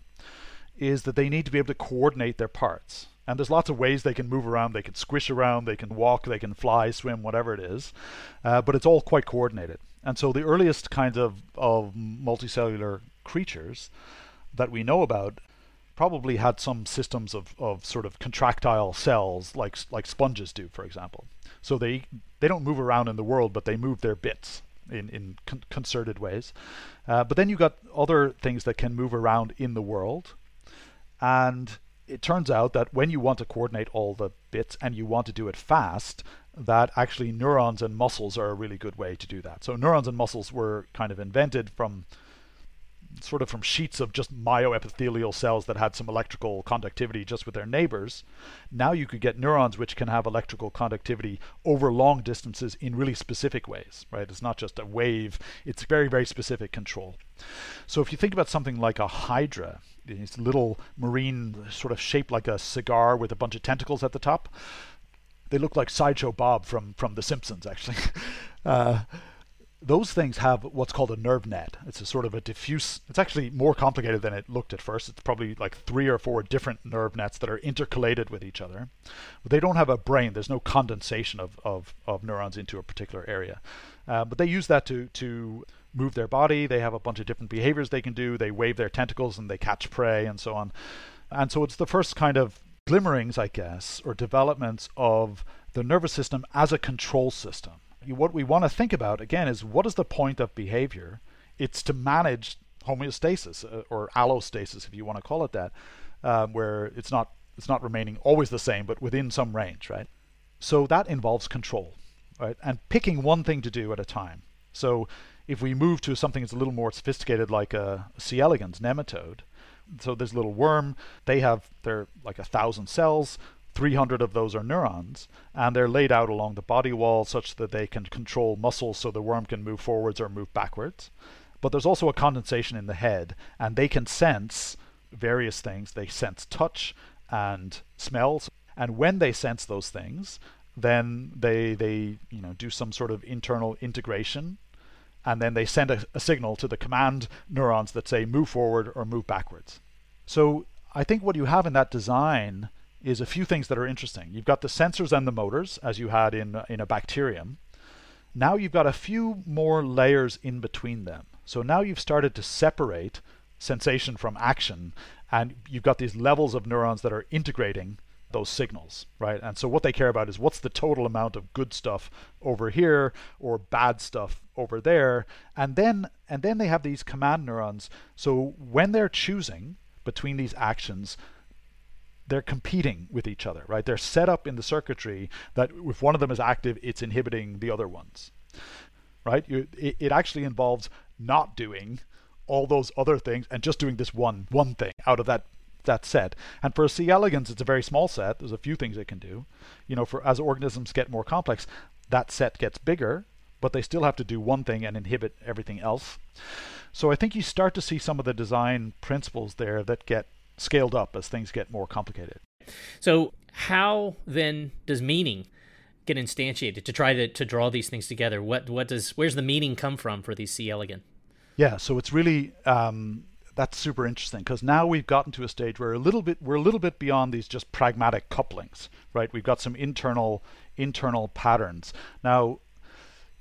is that they need to be able to coordinate their parts. And there's lots of ways they can move around. They can squish around, they can walk, they can fly, swim, whatever it is. Uh, but it's all quite coordinated. And so the earliest kinds of, of multicellular creatures that we know about probably had some systems of, of sort of contractile cells like like sponges do, for example. So they they don't move around in the world, but they move their bits in in con- concerted ways. Uh, but then you got other things that can move around in the world, and it turns out that when you want to coordinate all the bits and you want to do it fast, that actually neurons and muscles are a really good way to do that. So neurons and muscles were kind of invented from sort of from sheets of just myoepithelial cells that had some electrical conductivity just with their neighbors. Now you could get neurons which can have electrical conductivity over long distances in really specific ways, right? It's not just a wave, it's very, very specific control. So if you think about something like a hydra, this little marine sort of shaped like a cigar with a bunch of tentacles at the top, they look like Sideshow Bob from, from The Simpsons, actually. uh, those things have what's called a nerve net. It's a sort of a diffuse, it's actually more complicated than it looked at first. It's probably like three or four different nerve nets that are intercalated with each other. But they don't have a brain, there's no condensation of, of, of neurons into a particular area. Uh, but they use that to, to move their body. They have a bunch of different behaviors they can do. They wave their tentacles and they catch prey and so on. And so it's the first kind of glimmerings, I guess, or developments of the nervous system as a control system what we want to think about again is what is the point of behavior? It's to manage homeostasis uh, or allostasis, if you want to call it that, um, where it's not it's not remaining always the same, but within some range, right? So that involves control, right? And picking one thing to do at a time. So if we move to something that's a little more sophisticated, like a C. elegans nematode, so this little worm, they have they're like a thousand cells. 300 of those are neurons, and they're laid out along the body wall such that they can control muscles so the worm can move forwards or move backwards. But there's also a condensation in the head, and they can sense various things. They sense touch and smells, and when they sense those things, then they they you know do some sort of internal integration, and then they send a, a signal to the command neurons that say move forward or move backwards. So I think what you have in that design is a few things that are interesting. You've got the sensors and the motors, as you had in, in a bacterium. Now you've got a few more layers in between them. So now you've started to separate sensation from action, and you've got these levels of neurons that are integrating those signals, right? And so what they care about is what's the total amount of good stuff over here or bad stuff over there. And then and then they have these command neurons. So when they're choosing between these actions, they're competing with each other, right? They're set up in the circuitry that if one of them is active, it's inhibiting the other ones, right? You, it, it actually involves not doing all those other things and just doing this one one thing out of that that set. And for C. elegans, it's a very small set. There's a few things it can do. You know, for as organisms get more complex, that set gets bigger, but they still have to do one thing and inhibit everything else. So I think you start to see some of the design principles there that get scaled up as things get more complicated. So, how then does meaning get instantiated to try to, to draw these things together? What what does where's the meaning come from for these C. elegans? Yeah, so it's really um, that's super interesting because now we've gotten to a stage where a little bit we're a little bit beyond these just pragmatic couplings, right? We've got some internal internal patterns now.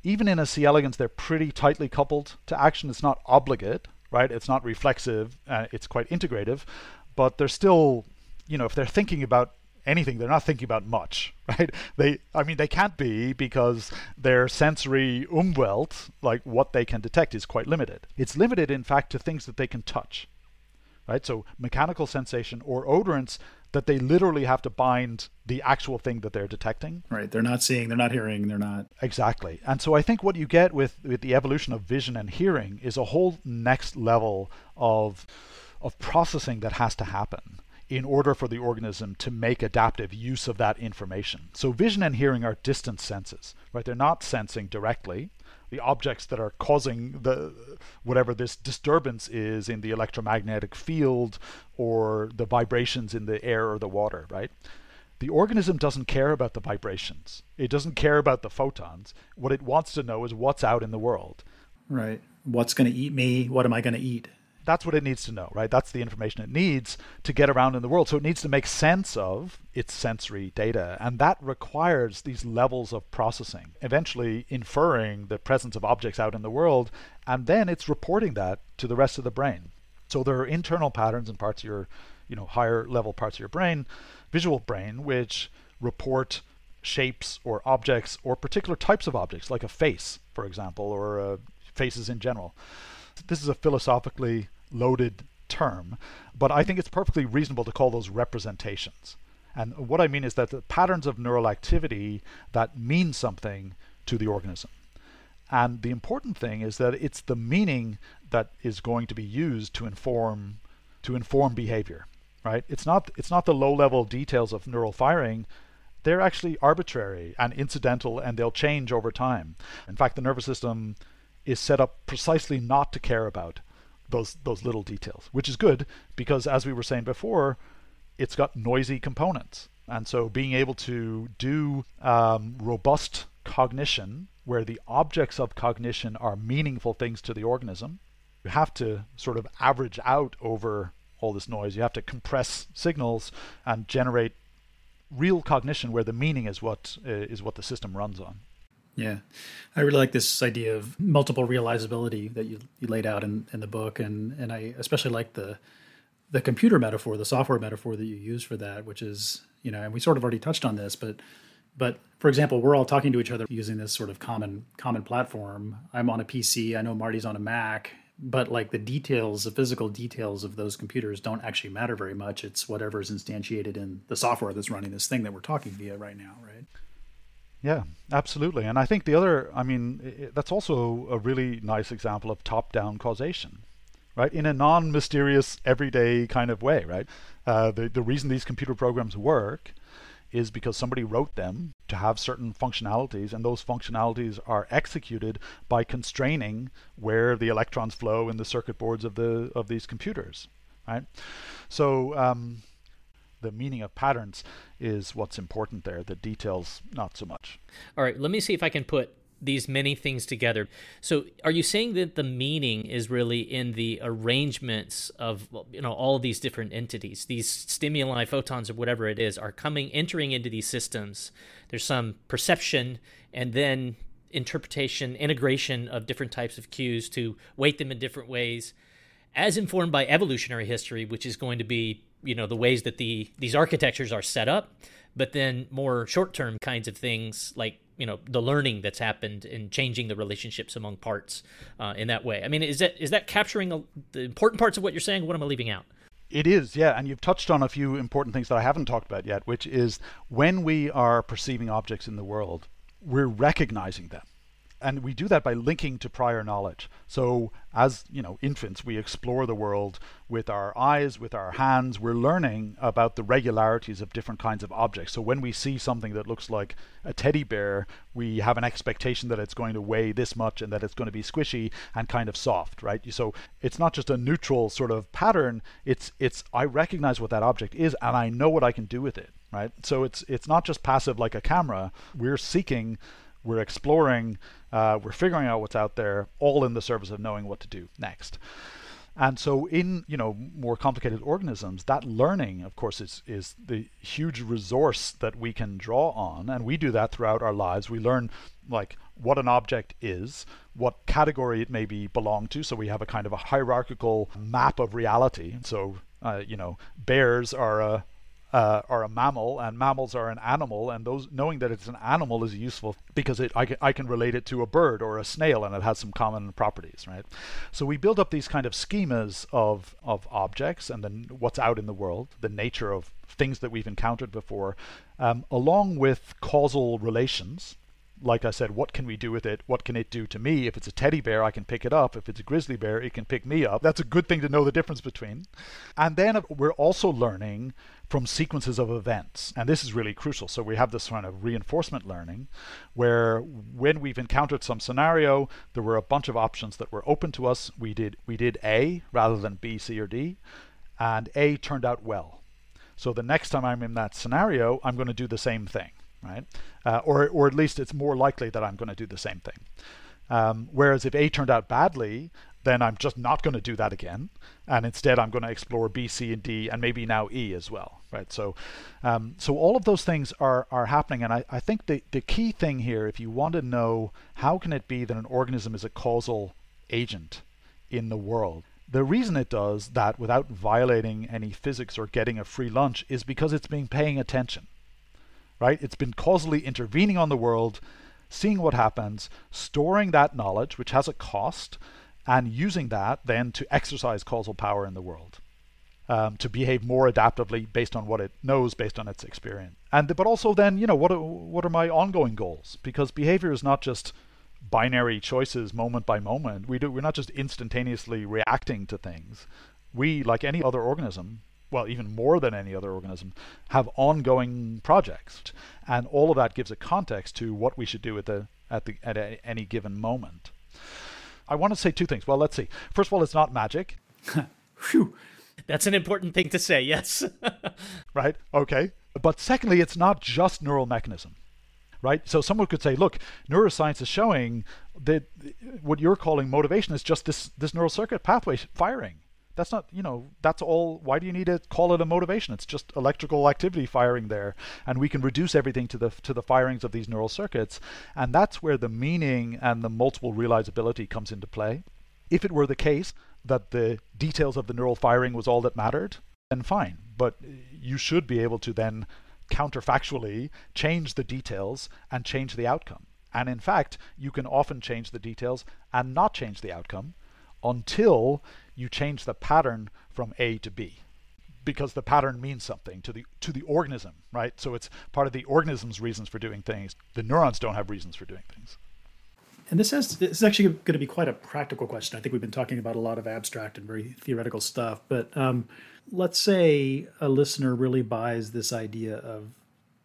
Even in a C. elegans, they're pretty tightly coupled to action. It's not obligate, right? It's not reflexive. Uh, it's quite integrative, but they're still, you know, if they're thinking about anything, they're not thinking about much, right? They, I mean, they can't be because their sensory umwelt, like what they can detect, is quite limited. It's limited, in fact, to things that they can touch, right? So mechanical sensation or odorants that they literally have to bind the actual thing that they're detecting. Right. They're not seeing, they're not hearing, they're not. Exactly. And so I think what you get with, with the evolution of vision and hearing is a whole next level of of processing that has to happen in order for the organism to make adaptive use of that information. So vision and hearing are distant senses, right? They're not sensing directly the objects that are causing the whatever this disturbance is in the electromagnetic field or the vibrations in the air or the water, right? The organism doesn't care about the vibrations. It doesn't care about the photons. What it wants to know is what's out in the world. Right. What's going to eat me? What am I going to eat? That's what it needs to know, right? That's the information it needs to get around in the world. So it needs to make sense of its sensory data. And that requires these levels of processing, eventually inferring the presence of objects out in the world. And then it's reporting that to the rest of the brain. So there are internal patterns in parts of your, you know, higher level parts of your brain, visual brain, which report shapes or objects or particular types of objects, like a face, for example, or uh, faces in general. This is a philosophically loaded term, but I think it's perfectly reasonable to call those representations. And what I mean is that the patterns of neural activity that mean something to the organism. And the important thing is that it's the meaning that is going to be used to inform to inform behavior right it's not it's not the low level details of neural firing they're actually arbitrary and incidental and they'll change over time in fact the nervous system is set up precisely not to care about those those little details which is good because as we were saying before it's got noisy components and so being able to do um, robust cognition where the objects of cognition are meaningful things to the organism you have to sort of average out over all this noise. You have to compress signals and generate real cognition where the meaning is what uh, is what the system runs on. Yeah, I really like this idea of multiple realizability that you, you laid out in, in the book, and and I especially like the the computer metaphor, the software metaphor that you use for that, which is you know, and we sort of already touched on this, but but for example, we're all talking to each other using this sort of common common platform. I'm on a PC, I know Marty's on a Mac, but like the details, the physical details of those computers don't actually matter very much. It's whatever is instantiated in the software that's running this thing that we're talking via right now, right? Yeah, absolutely. And I think the other, I mean, that's also a really nice example of top down causation, right? In a non mysterious, everyday kind of way, right? Uh, the, the reason these computer programs work is because somebody wrote them to have certain functionalities, and those functionalities are executed by constraining where the electrons flow in the circuit boards of the of these computers, right? So um, the meaning of patterns is what's important there. The details, not so much. All right, let me see if I can put these many things together. So, are you saying that the meaning is really in the arrangements of you know all these different entities, these stimuli, photons, or whatever it is, are coming, entering into these systems? There's some perception, and then interpretation, integration of different types of cues to weight them in different ways, as informed by evolutionary history, which is going to be you know the ways that the these architectures are set up, but then more short-term kinds of things like you know the learning that's happened and changing the relationships among parts uh, in that way. I mean, is that is that capturing a, the important parts of what you're saying? What am I leaving out? It is, yeah, and you've touched on a few important things that I haven't talked about yet, which is when we are perceiving objects in the world, we're recognizing them and we do that by linking to prior knowledge. So as you know, infants, we explore the world with our eyes, with our hands. We're learning about the regularities of different kinds of objects. So when we see something that looks like a teddy bear, we have an expectation that it's going to weigh this much and that it's going to be squishy and kind of soft, right? So it's not just a neutral sort of pattern. It's it's I recognize what that object is and I know what I can do with it, right? So it's it's not just passive like a camera. We're seeking we're exploring, uh, we're figuring out what's out there, all in the service of knowing what to do next. And so, in you know more complicated organisms, that learning, of course, is is the huge resource that we can draw on, and we do that throughout our lives. We learn like what an object is, what category it may be belong to. So we have a kind of a hierarchical map of reality. So uh, you know, bears are a uh, are a mammal and mammals are an animal and those knowing that it's an animal is useful because it I can, I can relate it to a bird or a snail and it has some common properties right? So we build up these kind of schemas of of objects and then what's out in the world the nature of things that we've encountered before um, along with causal relations like I said, what can we do with it? What can it do to me? If it's a teddy bear, I can pick it up. If it's a grizzly bear, it can pick me up. That's a good thing to know the difference between. And then we're also learning from sequences of events. And this is really crucial. So we have this kind of reinforcement learning where when we've encountered some scenario, there were a bunch of options that were open to us. We did we did A rather than B, C, or D, and A turned out well. So the next time I'm in that scenario, I'm going to do the same thing right? Uh, or, or at least it's more likely that I'm going to do the same thing. Um, whereas if A turned out badly, then I'm just not going to do that again, and instead I'm going to explore B, C, and D, and maybe now E as well, right? So, um, so all of those things are are happening, and I, I think the the key thing here, if you want to know how can it be that an organism is a causal agent in the world, the reason it does that without violating any physics or getting a free lunch is because it's being paying attention right? It's been causally intervening on the world, seeing what happens, storing that knowledge, which has a cost, and using that then to exercise causal power in the world. Um, to behave more adaptively based on what it knows, based on its experience, and but also then you know what are, what are my ongoing goals? Because behavior is not just binary choices moment by moment. We do we're not just instantaneously reacting to things. We, like any other organism, well, even more than any other organism, have ongoing projects, and all of that gives a context to what we should do at the at the at a, any given moment. I want to say two things. Well, let's see. First of all, it's not magic. Phew. That's an important thing to say, yes. right? Okay. But secondly, it's not just neural mechanism. Right? So someone could say, look, neuroscience is showing that what you're calling motivation is just this this neural circuit pathway firing. That's not, you know, that's all. Why do you need to call it a motivation? It's just electrical activity firing there, and we can reduce everything to the to the firings of these neural circuits, and that's where the meaning and the multiple realizability comes into play. If it were the case that the details of the neural firing was all that mattered, then fine. But you should be able to then counterfactually change the details and change the outcome. And in fact, you can often change the details and not change the outcome until you change the pattern from A to B because the pattern means something to the to the organism, right? So it's part of the organism's reasons for doing things. The neurons don't have reasons for doing things. And this has this is actually going to be quite a practical question. I think we've been talking about a lot of abstract and very theoretical stuff, but um, let's say a listener really buys this idea of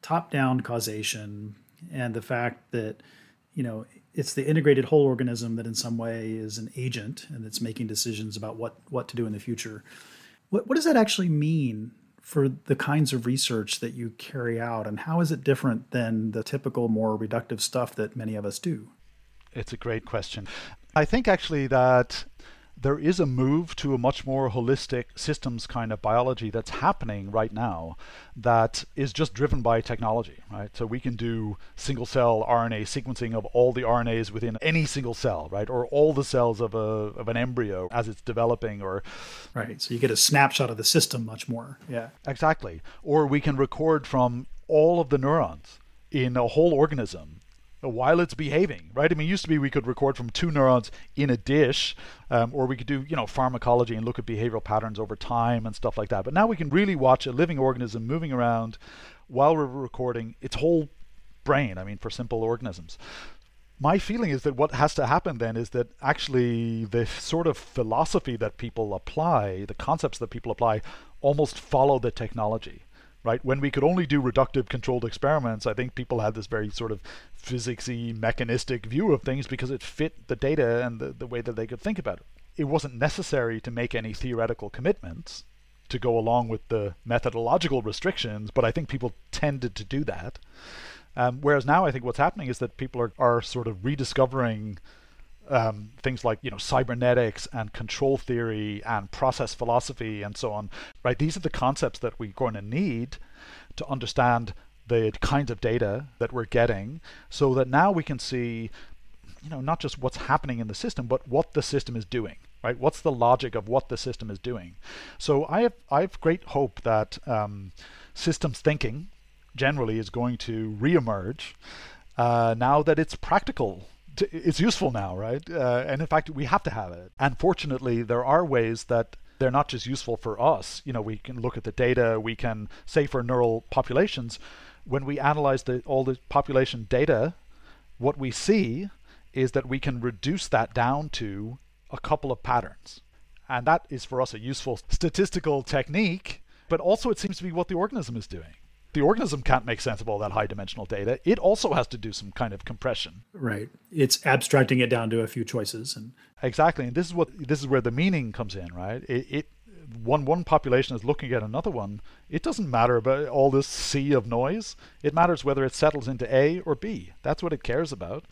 top-down causation and the fact that you know it's the integrated whole organism that in some way is an agent and it's making decisions about what what to do in the future. What, what does that actually mean for the kinds of research that you carry out? And how is it different than the typical more reductive stuff that many of us do? It's a great question. I think actually that there is a move to a much more holistic systems kind of biology that's happening right now that is just driven by technology, right? So we can do single cell RNA sequencing of all the RNAs within any single cell, right? Or all the cells of a of an embryo as it's developing or Right. So you get a snapshot of the system much more. Yeah. Exactly. Or we can record from all of the neurons in a whole organism while it's behaving, right? I mean, used to be we could record from two neurons in a dish, um, or we could do, you know, pharmacology and look at behavioral patterns over time and stuff like that. But now we can really watch a living organism moving around while we're recording its whole brain. I mean, for simple organisms. My feeling is that what has to happen then is that actually the sort of philosophy that people apply, the concepts that people apply, almost follow the technology right? When we could only do reductive controlled experiments, I think people had this very sort of physicsy, mechanistic view of things because it fit the data and the, the way that they could think about it. It wasn't necessary to make any theoretical commitments to go along with the methodological restrictions, but I think people tended to do that. Um, whereas now I think what's happening is that people are, are sort of rediscovering um, things like you know cybernetics and control theory and process philosophy and so on right? These are the concepts that we're going to need to understand the kinds of data that we're getting so that now we can see you know not just what's happening in the system but what the system is doing right? What's the logic of what the system is doing? So i have i have great hope that um, systems thinking generally is going to reemerge uh, now that it's practical it's useful now, right? Uh, and in fact, we have to have it. And fortunately, there are ways that they're not just useful for us. You know, we can look at the data. We can say for neural populations, when we analyze the, all the population data, what we see is that we can reduce that down to a couple of patterns. And that is for us a useful statistical technique, but also it seems to be what the organism is doing the organism can't make sense of all that high dimensional data. It also has to do some kind of compression. Right. It's abstracting it down to a few choices and Exactly. And this is what this is where the meaning comes in, right? It, it one one population is looking at another one. It doesn't matter about all this sea of noise. It matters whether it settles into A or B. That's what it cares about.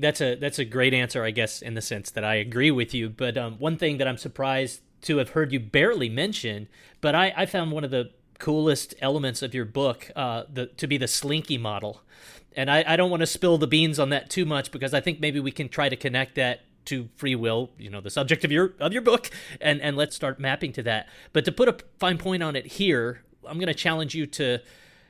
That's a that's a great answer, I guess, in the sense that I agree with you. But um, one thing that I'm surprised to have heard you barely mention, but I, I found one of the coolest elements of your book uh, the, to be the slinky model. And I, I don't want to spill the beans on that too much because I think maybe we can try to connect that to free will, you know, the subject of your of your book, and and let's start mapping to that. But to put a fine point on it here, I'm going to challenge you to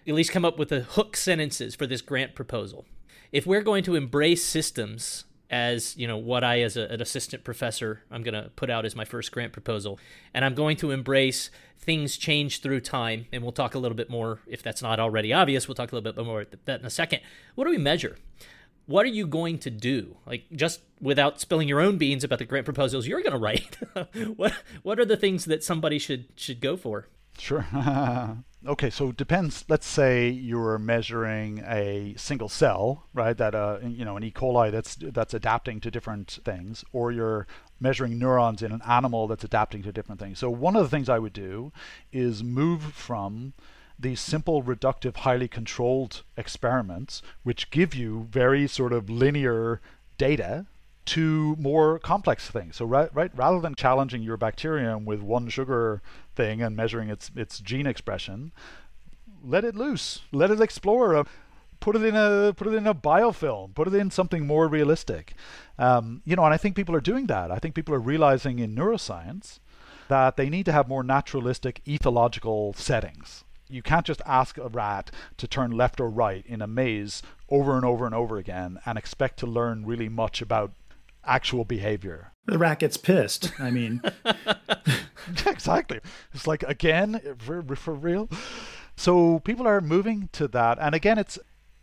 at least come up with the hook sentences for this grant proposal. If we're going to embrace systems as you know what I as a, an assistant professor I'm going to put out as my first grant proposal and I'm going to embrace things change through time and we'll talk a little bit more if that's not already obvious we'll talk a little bit more about that in a second what do we measure what are you going to do? Like just without spilling your own beans about the grant proposals you're going to write. what what are the things that somebody should should go for? Sure. okay, so it depends. Let's say you're measuring a single cell, right? That uh, you know, an E. coli that's that's adapting to different things, or you're measuring neurons in an animal that's adapting to different things. So one of the things I would do is move from these simple reductive highly controlled experiments which give you very sort of linear data to more complex things so right, right rather than challenging your bacterium with one sugar thing and measuring its its gene expression let it loose. Let it explore. Uh, put it in a put it in a biofilm. Put it in something more realistic. Um, you know and i think people are doing that. I think people are realizing in neuroscience that they need to have more naturalistic ethological settings. You can't just ask a rat to turn left or right in a maze over and over and over again and expect to learn really much about actual behavior. The rat gets pissed. I mean, exactly. It's like again for, for real. So people are moving to that, and again, it's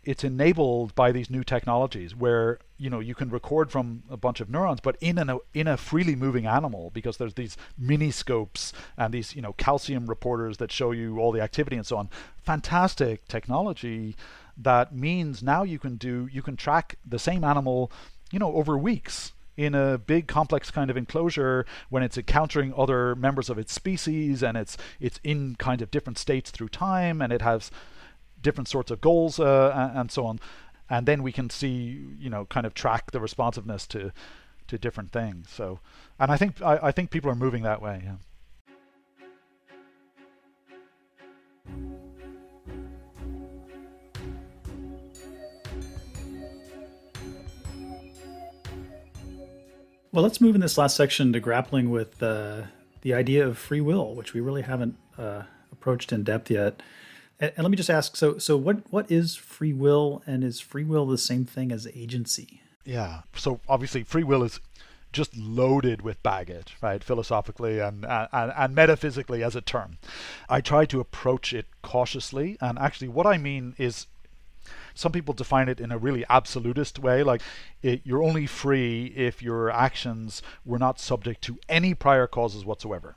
it's enabled by these new technologies where you know you can record from a bunch of neurons but in an in a freely moving animal because there's these mini scopes and these you know calcium reporters that show you all the activity and so on fantastic technology that means now you can do you can track the same animal you know over weeks in a big complex kind of enclosure when it's encountering other members of its species and it's it's in kind of different states through time and it has different sorts of goals uh, and so on. And then we can see you know kind of track the responsiveness to to different things. So and i think i, I think people are moving that way yeah Well, let's move in this last section to grappling with uh, the idea of free will, which we really haven't uh, approached in depth yet. And, and let me just ask: so, so what what is free will, and is free will the same thing as agency? Yeah. So obviously, free will is just loaded with baggage, right? Philosophically and, and, and metaphysically as a term. I try to approach it cautiously. And actually, what I mean is some people define it in a really absolutist way, like it, you're only free if your actions were not subject to any prior causes whatsoever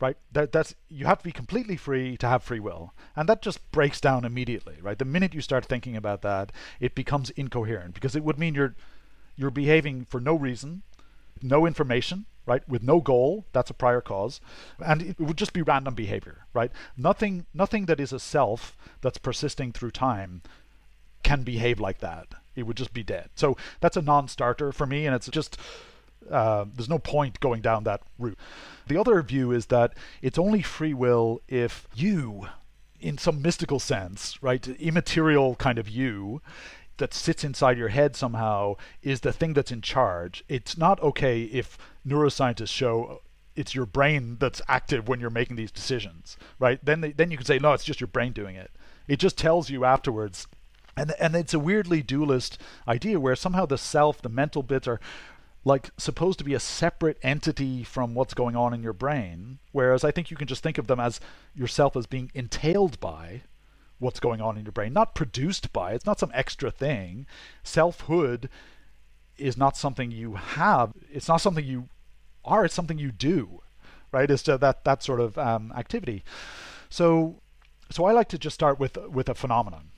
right? That, that's you have to be completely free to have free will, and that just breaks down immediately, right? The minute you start thinking about that, it becomes incoherent because it would mean you're you're behaving for no reason, no information, right? With no goal, that's a prior cause, and it would just be random behavior, right? Nothing nothing that is a self that's persisting through time can behave like that. It would just be dead. So that's a non-starter for me, and it's just uh, there's no point going down that route. The other view is that it's only free will if you, in some mystical sense, right, immaterial kind of you, that sits inside your head somehow is the thing that's in charge. It's not okay if neuroscientists show it's your brain that's active when you're making these decisions, right? Then they, then you can say no, it's just your brain doing it. It just tells you afterwards and and it's a weirdly dualist idea where somehow the self, the mental bits are like supposed to be a separate entity from what's going on in your brain whereas i think you can just think of them as yourself as being entailed by what's going on in your brain not produced by. It's not some extra thing. Selfhood is not something you have. It's not something you are. It's something you do right? It's that that sort of um, activity. So so i like to just start with with a phenomenon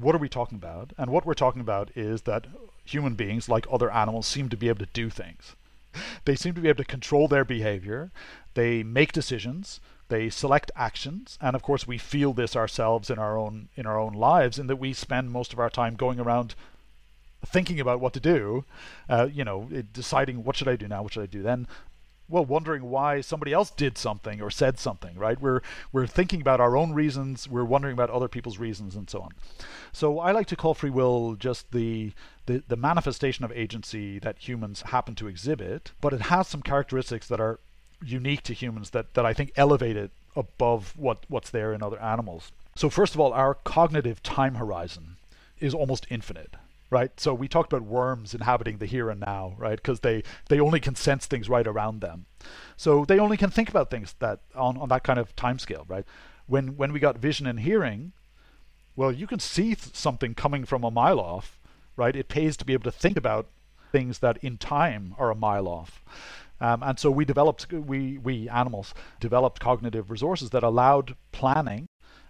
what are we talking about? And what we're talking about is that human beings, like other animals, seem to be able to do things. They seem to be able to control their behavior. They make decisions. They select actions, and of course, we feel this ourselves in our own in our own lives, in that we spend most of our time going around thinking about what to do. Uh, you know, deciding what should I do now, what should I do then, well wondering why somebody else did something or said something right? We're we're thinking about our own reasons we're wondering about other people's reasons and so on. So i like to call free will just the the, the manifestation of agency that humans happen to exhibit but it has some characteristics that are unique to humans that that i think elevate it above what what's there in other animals. So first of all our cognitive time horizon is almost infinite right? So we talked about worms inhabiting the here and now, right? Because they they only can sense things right around them, so they only can think about things that on on that kind of time scale, right? When when we got vision and hearing, well, you can see th- something coming from a mile off, right? It pays to be able to think about things that in time are a mile off. Um, and so we developed, we, we animals developed cognitive resources that allowed planning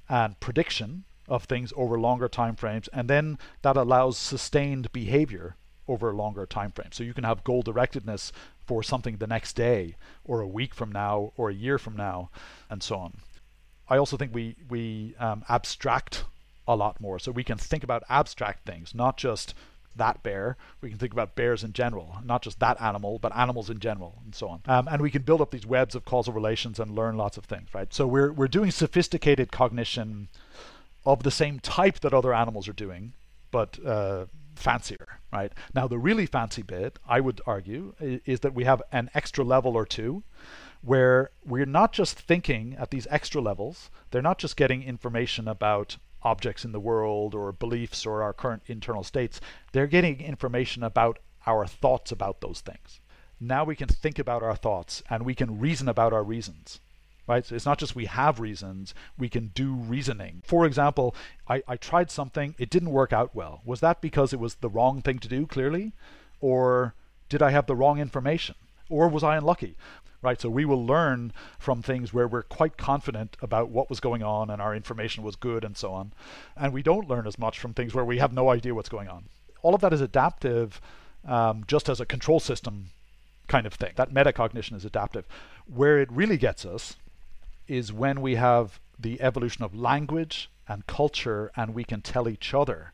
and prediction of things over longer time frames. And then that allows sustained behavior over a longer time frames. So you can have goal directedness for something the next day or a week from now or a year from now and so on. I also think we, we um, abstract a lot more. So we can think about abstract things, not just that bear. We can think about bears in general, not just that animal, but animals in general, and so on. Um, and we can build up these webs of causal relations and learn lots of things, right? So we're we're doing sophisticated cognition of the same type that other animals are doing, but uh, fancier, right? Now the really fancy bit, I would argue, is, is that we have an extra level or two where we're not just thinking at these extra levels, they're not just getting information about objects in the world or beliefs or our current internal states, they're getting information about our thoughts about those things. Now we can think about our thoughts and we can reason about our reasons. Right? So it's not just we have reasons, we can do reasoning. For example, I, I tried something, it didn't work out well. Was that because it was the wrong thing to do, clearly? Or did I have the wrong information? Or was I unlucky? right? So we will learn from things where we're quite confident about what was going on and our information was good and so on. And we don't learn as much from things where we have no idea what's going on. All of that is adaptive um, just as a control system kind of thing. That metacognition is adaptive. Where it really gets us is when we have the evolution of language and culture and we can tell each other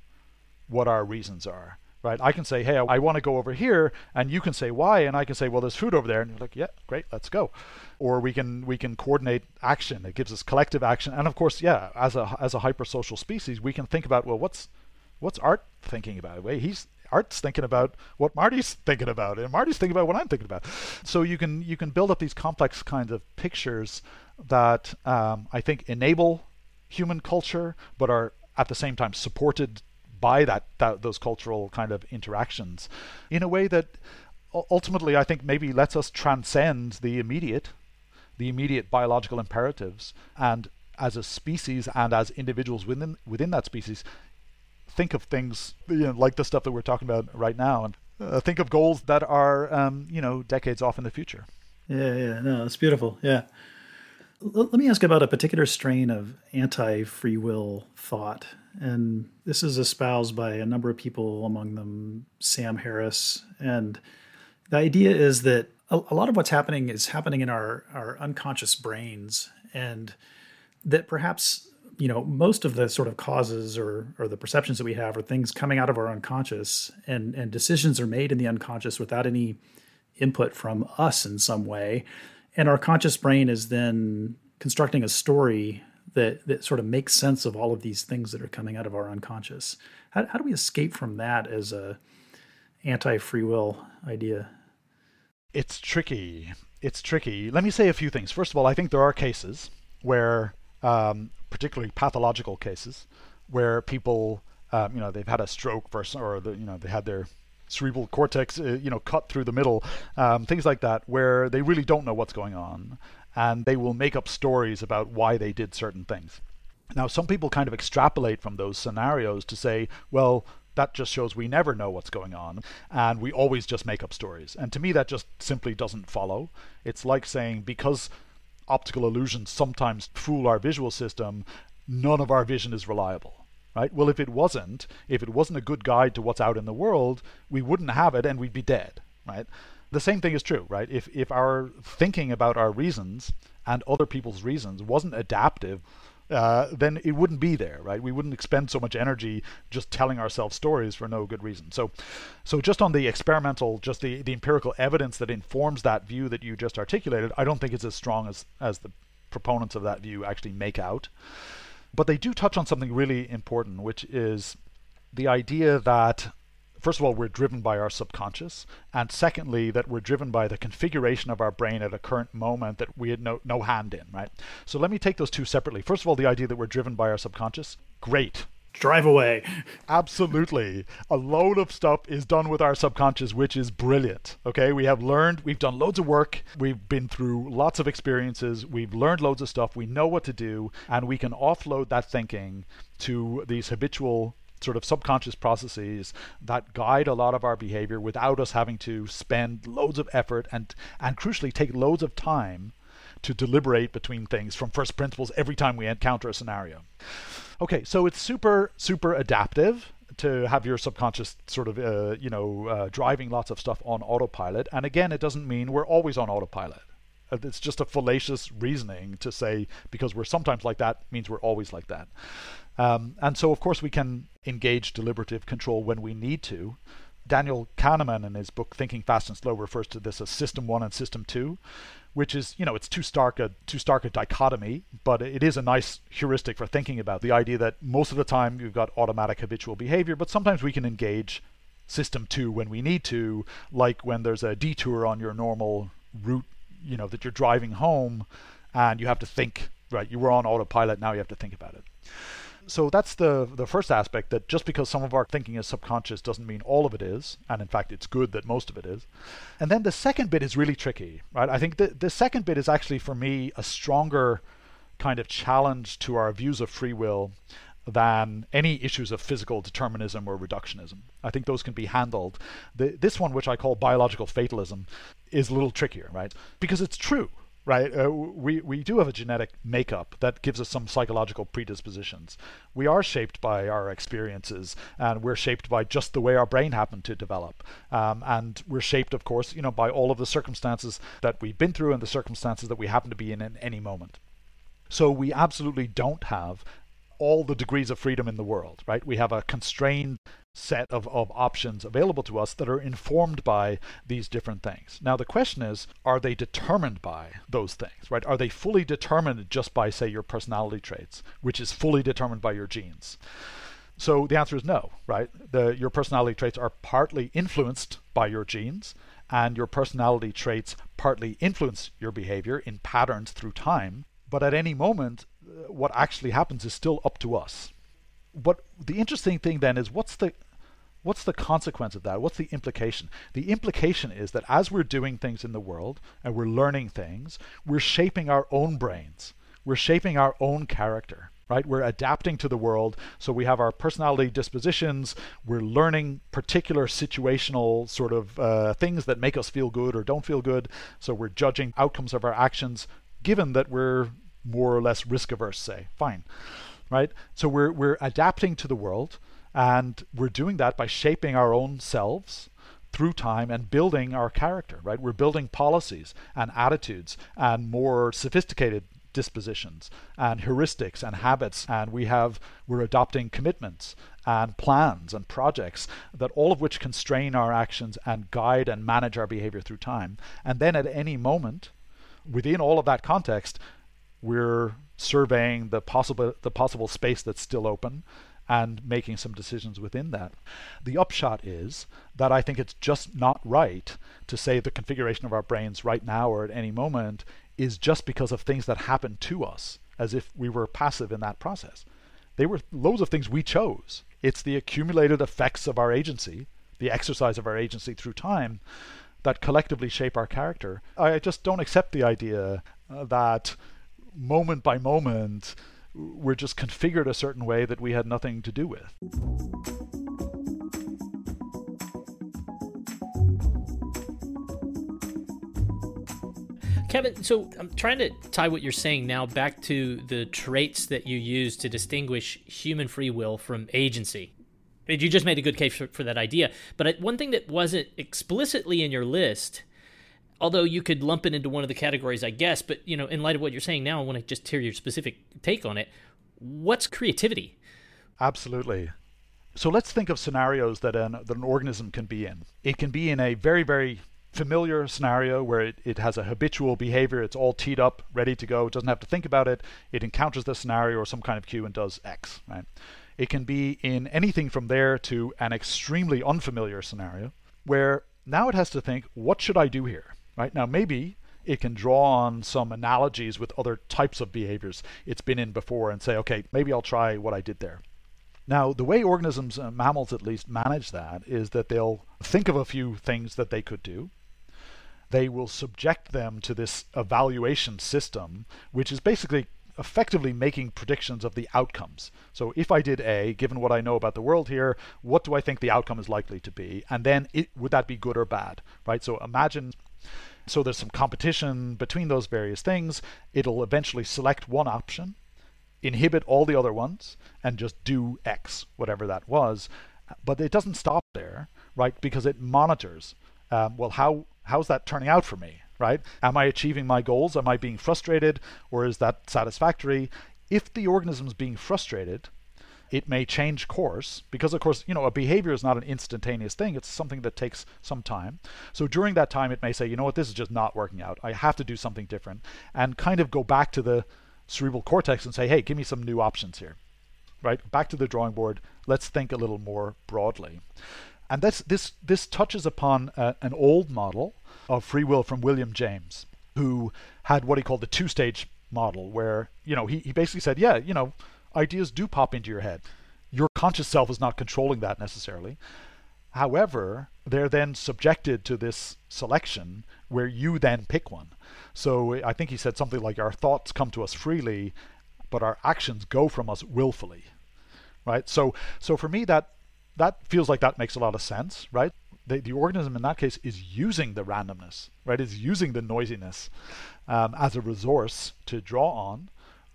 what our reasons are right? I can say, hey, I, I want to go over here, and you can say why, and I can say, well, there's food over there, and you're like, yeah, great, let's go. Or we can we can coordinate action. It gives us collective action, and of course, yeah, as a as a hypersocial species, we can think about, well, what's what's Art thinking about? Wait, he's Art's thinking about what Marty's thinking about, and Marty's thinking about what I'm thinking about. So you can you can build up these complex kinds of pictures that um, I think enable human culture, but are at the same time supported by that, that those cultural kind of interactions in a way that ultimately I think maybe lets us transcend the immediate, the immediate biological imperatives, and as a species and as individuals within within that species, think of things you know, like the stuff that we're talking about right now, and uh, think of goals that are um, you know decades off in the future. Yeah, yeah, no, it's beautiful. Yeah. Let me ask about a particular strain of anti free will thought and this is espoused by a number of people, among them Sam Harris. And the idea is that a, a lot of what's happening is happening in our, our unconscious brains, and that perhaps you know most of the sort of causes or or the perceptions that we have are things coming out of our unconscious and and decisions are made in the unconscious without any input from us in some way and our conscious brain is then constructing a story that that sort of makes sense of all of these things that are coming out of our unconscious. How, how do we escape from that as a anti free will idea? It's tricky. It's tricky. Let me say a few things. First of all, I think there are cases where, um, particularly pathological cases, where people, um, you know, they've had a stroke versus, or the, you know, they had their cerebral cortex, uh, you know, cut through the middle, um, things like that, where they really don't know what's going on, and they will make up stories about why they did certain things. Now, some people kind of extrapolate from those scenarios to say, well, that just shows we never know what's going on and we always just make up stories. And to me, that just simply doesn't follow. It's like saying because optical illusions sometimes fool our visual system, none of our vision is reliable. Right? Well, if it wasn't, if it wasn't a good guide to what's out in the world, we wouldn't have it and we'd be dead. Right? the same thing is true, right? If if our thinking about our reasons and other people's reasons wasn't adaptive, uh, then it wouldn't be there, right? We wouldn't expend so much energy just telling ourselves stories for no good reason. So, so just on the experimental, just the, the empirical evidence that informs that view that you just articulated, I don't think it's as strong as as the proponents of that view actually make out. But they do touch on something really important, which is the idea that first of all, we're driven by our subconscious, and secondly, that we're driven by the configuration of our brain at a current moment that we had no, no hand in, right? So let me take those two separately. First of all, the idea that we're driven by our subconscious, great. Drive away. Absolutely. A load of stuff is done with our subconscious, which is brilliant. Okay, we have learned, we've done loads of work, we've been through lots of experiences, we've learned loads of stuff, we know what to do, and we can offload that thinking to these habitual sort of subconscious processes that guide a lot of our behavior without us having to spend loads of effort and and crucially take loads of time to deliberate between things from first principles every time we encounter a scenario. Okay, so it's super super adaptive to have your subconscious sort of uh, you know uh, driving lots of stuff on autopilot. And again it doesn't mean we're always on autopilot. Uh, it's just a fallacious reasoning to say because we're sometimes like that means we're always like that. Um, and so of course we can engage deliberative control when we need to. Daniel kahneman in his book thinking fast and slow refers to this as system one and system two which is you know it's too stark a too stark a dichotomy, but it is a nice heuristic for thinking about the idea that most of the time you've got automatic habitual behavior, but sometimes we can engage system two when we need to, like when there's a detour on your normal route, you know that you're driving home, and you have to think. Right, you were on autopilot. Now you have to think about it so that's the the first aspect that just because some of our thinking is subconscious doesn't mean all of it is and in fact it's good that most of it is and then the second bit is really tricky right i think the, the second bit is actually for me a stronger kind of challenge to our views of free will than any issues of physical determinism or reductionism. I think those can be handled. The, this one, which I call biological fatalism, is a little trickier, right? Because it's true, right? Uh, we we do have a genetic makeup that gives us some psychological predispositions. We are shaped by our experiences, and we're shaped by just the way our brain happened to develop. Um, and we're shaped, of course, you know, by all of the circumstances that we've been through and the circumstances that we happen to be in in any moment. So we absolutely don't have all the degrees of freedom in the world, right? We have a constrained set of, of options available to us that are informed by these different things. Now, the question is are they determined by those things, right? Are they fully determined just by, say, your personality traits, which is fully determined by your genes? So the answer is no, right? The, your personality traits are partly influenced by your genes, and your personality traits partly influence your behavior in patterns through time. But at any moment, uh, what actually happens is still up to us. What the interesting thing then is what's the what's the consequence of that? What's the implication? The implication is that as we're doing things in the world and we're learning things, we're shaping our own brains. We're shaping our own character, right? We're adapting to the world. So we have our personality dispositions. We're learning particular situational sort of uh, things that make us feel good or don't feel good. So we're judging outcomes of our actions given that we're more or less risk averse, say. Fine. Right? So we're, we're adapting to the world. And we're doing that by shaping our own selves through time and building our character, right? We're building policies and attitudes and more sophisticated dispositions and heuristics and habits and we have we're adopting commitments and plans and projects that all of which constrain our actions and guide and manage our behavior through time and then at any moment within all of that context we're surveying the possible the possible space that's still open and making some decisions within that. The upshot is that I think it's just not right to say the configuration of our brains right now or at any moment is just because of things that happen to us, as if we were passive in that process. They were loads of things we chose. It's the accumulated effects of our agency, the exercise of our agency through time, that collectively shape our character. I just don't accept the idea uh, that moment by moment we're just configured a certain way that we had nothing to do with. Kevin, so I'm trying to tie what you're saying now back to the traits that you use to distinguish human free will from agency. You just made a good case for, for that idea. But one thing that wasn't explicitly in your list although you could lump it into one of the categories, I guess. But you know, in light of what you're saying now, I want to just hear your specific take on it. What's creativity? Absolutely. So let's think of scenarios that an, that an organism can be in. It can be in a very, very familiar scenario where it, it has a habitual behavior, it's all teed up, ready to go, it doesn't have to think about it, it encounters the scenario or some kind of cue and does X, right? It can be in anything from there to an extremely unfamiliar scenario where now it has to think, what should I do here? Right? Now, maybe it can draw on some analogies with other types of behaviors it's been in before and say, okay, maybe I'll try what I did there. Now, the way organisms, uh, mammals at least, manage that is that they'll think of a few things that they could do. They will subject them to this evaluation system, which is basically effectively making predictions of the outcomes. So if I did A, given what I know about the world here, what do I think the outcome is likely to be? And then it, would that be good or bad, right? So imagine so there's some competition between those various things. It'll eventually select one option, inhibit all the other ones, and just do X, whatever that was. But it doesn't stop there, right? Because it monitors. Um, well, how how's that turning out for me? right? Am I achieving my goals? Am I being frustrated? Or is that satisfactory? If the organism is being frustrated, it may change course because of course you know a behavior is not an instantaneous thing. It's something that takes some time. So during that time it may say you know what? This is just not working out. I have to do something different and kind of go back to the cerebral cortex and say hey give me some new options here right? Back to the drawing board. Let's think a little more broadly. And this this this touches upon uh, an old model of free will from William James, who had what he called the two stage model, where, you know, he, he basically said, yeah, you know, ideas do pop into your head. Your conscious self is not controlling that necessarily. However, they're then subjected to this selection where you then pick one. So I think he said something like, Our thoughts come to us freely, but our actions go from us willfully. Right? So so for me that that feels like that makes a lot of sense, right? the, the organism in that case is using the randomness, right? Is using the noisiness um, as a resource to draw on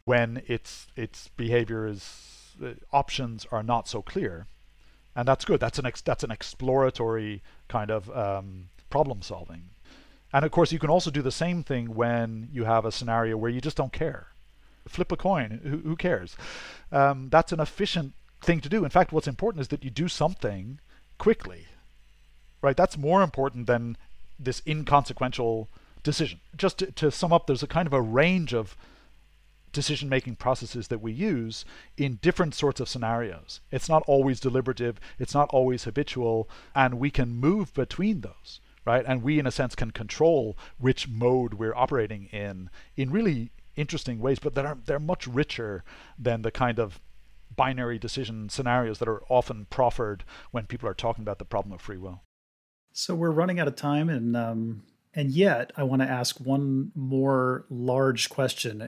when its its behavior is uh, options are not so clear, and that's good. That's an ex- that's an exploratory kind of um, problem solving, and of course you can also do the same thing when you have a scenario where you just don't care. Flip a coin. Who, who cares? Um, that's an efficient thing to do. In fact, what's important is that you do something quickly right? That's more important than this inconsequential decision. Just to, to sum up, there's a kind of a range of decision making processes that we use in different sorts of scenarios. It's not always deliberative, it's not always habitual, and we can move between those, right? And we, in a sense, can control which mode we're operating in in really interesting ways, but they're, they're much richer than the kind of binary decision scenarios that are often proffered when people are talking about the problem of free will. So we're running out of time, and um, and yet I want to ask one more large question,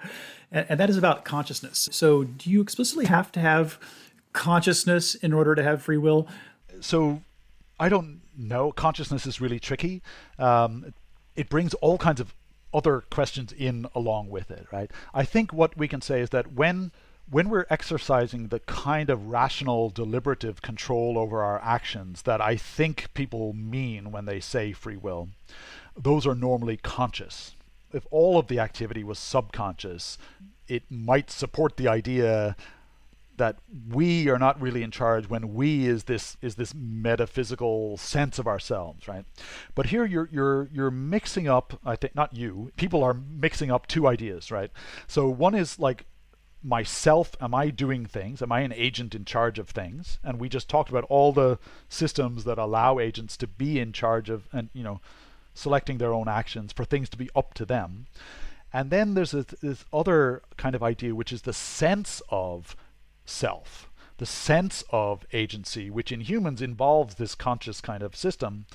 and, that is about consciousness. So, do you explicitly have to have consciousness in order to have free will? So, I don't know. Consciousness is really tricky. Um, it brings all kinds of other questions in along with it, right? I think what we can say is that when when we're exercising the kind of rational, deliberative control over our actions that I think people mean when they say free will, those are normally conscious. If all of the activity was subconscious, it might support the idea that we are not really in charge when we is this is this metaphysical sense of ourselves right? But here you're you're you're mixing up i think not you people are mixing up two ideas right? So one is like myself am i doing things? Am i an agent in charge of things? And we just talked about all the systems that allow agents to be in charge of and you know selecting their own actions for things to be up to them and then there's this, this other kind of idea which is the sense of self the sense of agency which in humans involves this conscious kind of system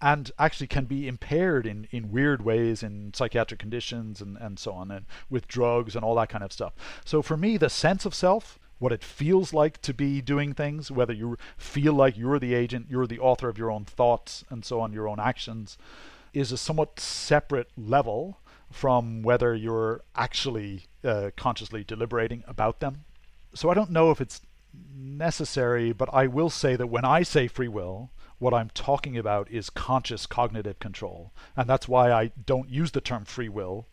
and actually can be impaired in, in weird ways in psychiatric conditions and, and so on, and with drugs and all that kind of stuff. So for me, the sense of self, what it feels like to be doing things, whether you feel like you're the agent, you're the author of your own thoughts and so on, your own actions, is a somewhat separate level from whether you're actually uh, consciously deliberating about them. So I don't know if it's necessary, but I will say that when I say free will, what I'm talking about is conscious cognitive control. And that's why I don't use the term free will,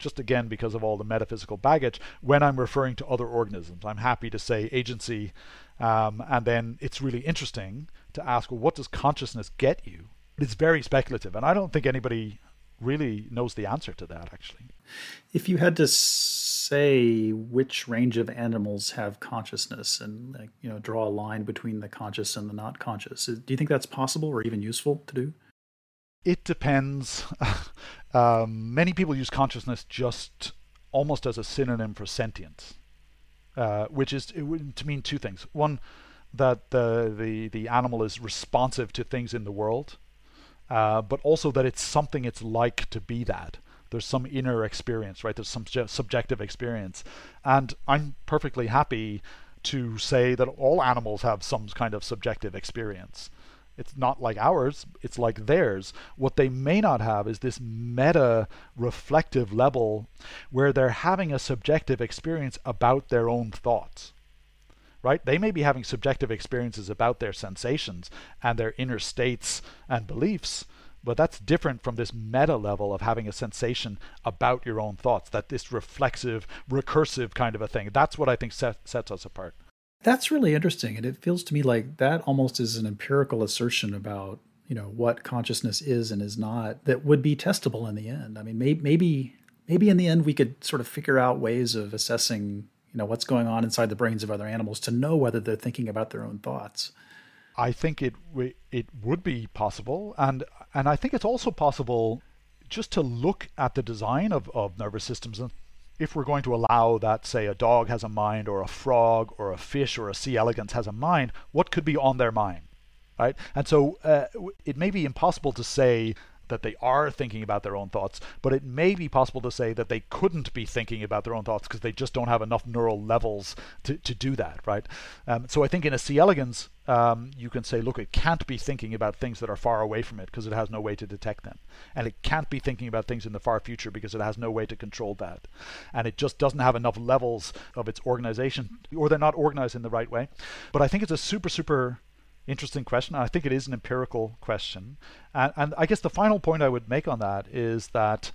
just again because of all the metaphysical baggage, when I'm referring to other organisms. I'm happy to say agency. Um, and then it's really interesting to ask, well, what does consciousness get you? It's very speculative. And I don't think anybody really knows the answer to that, actually. If you had to say which range of animals have consciousness and like, you know draw a line between the conscious and the not conscious. Do you think that's possible or even useful to do? It depends. um, many people use consciousness just almost as a synonym for sentience, uh, which is to mean two things. One, that the, the the animal is responsive to things in the world, uh, but also that it's something it's like to be that there's some inner experience, right? There's some subjective experience, and I'm perfectly happy to say that all animals have some kind of subjective experience. It's not like ours, it's like theirs. What they may not have is this meta reflective level where they're having a subjective experience about their own thoughts. Right? They may be having subjective experiences about their sensations and their inner states and beliefs, but that's different from this meta level of having a sensation about your own thoughts, that this reflexive, recursive kind of a thing. That's what I think set, sets us apart. That's really interesting. And it feels to me like that almost is an empirical assertion about, you know, what consciousness is and is not that would be testable in the end. I mean, may, maybe maybe in the end we could sort of figure out ways of assessing, you know, what's going on inside the brains of other animals to know whether they're thinking about their own thoughts. I think it it would be possible and and I think it's also possible just to look at the design of, of nervous systems and if we're going to allow that, say, a dog has a mind, or a frog, or a fish, or a C. elegans has a mind, what could be on their mind? Right? And so uh, it may be impossible to say that they are thinking about their own thoughts, but it may be possible to say that they couldn't be thinking about their own thoughts because they just don't have enough neural levels to, to do that, right? Um, so I think in a C. elegans, um, you can say, look, it can't be thinking about things that are far away from it because it has no way to detect them. And it can't be thinking about things in the far future because it has no way to control that. And it just doesn't have enough levels of its organization, or they're not organized in the right way. But I think it's a super, super interesting question. I think it is an empirical question. And, and I guess the final point I would make on that is that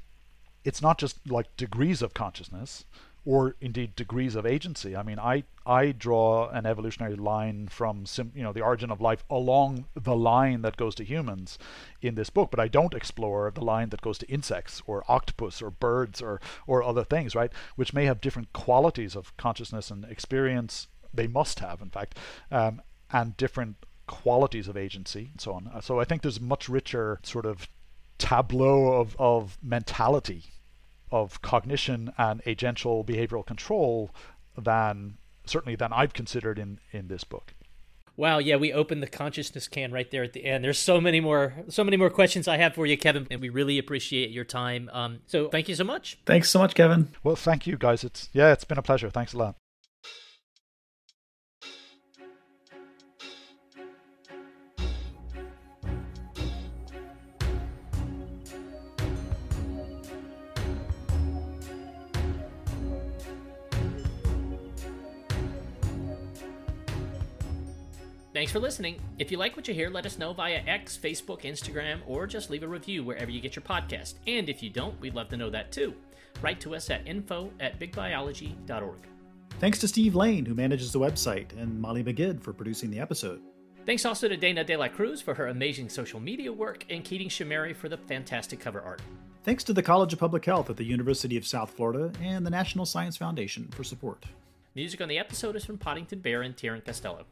it's not just like degrees of consciousness or indeed degrees of agency. I mean, I I draw an evolutionary line from sim, you know the origin of life along the line that goes to humans in this book, but I don't explore the line that goes to insects or octopus or birds or or other things, right? Which may have different qualities of consciousness and experience. They must have, in fact, um, and different qualities of agency and so on. Uh, so I think there's much richer sort of tableau of, of mentality, of cognition and agential behavioral control than certainly than I've considered in, in this book. Wow, yeah, we opened the consciousness can right there at the end. There's so many more, so many more questions I have for you, Kevin, and we really appreciate your time. Um, so thank you so much. Thanks so much, Kevin. Well, thank you, guys. It's yeah, it's been a pleasure. Thanks a lot. Thanks for listening. If you like what you hear, let us know via X, Facebook, Instagram, or just leave a review wherever you get your podcast. And if you don't, we'd love to know that too. Write to us at info at bigbiology.org. Thanks to Steve Lane, who manages the website, and Molly Magid for producing the episode. Thanks also to Dana De La Cruz for her amazing social media work and Keating Shahmehri for the fantastic cover art. Thanks to the College of Public Health at the University of South Florida and the National Science Foundation for support. Music on the episode is from Podington Bear and Tieran Costello.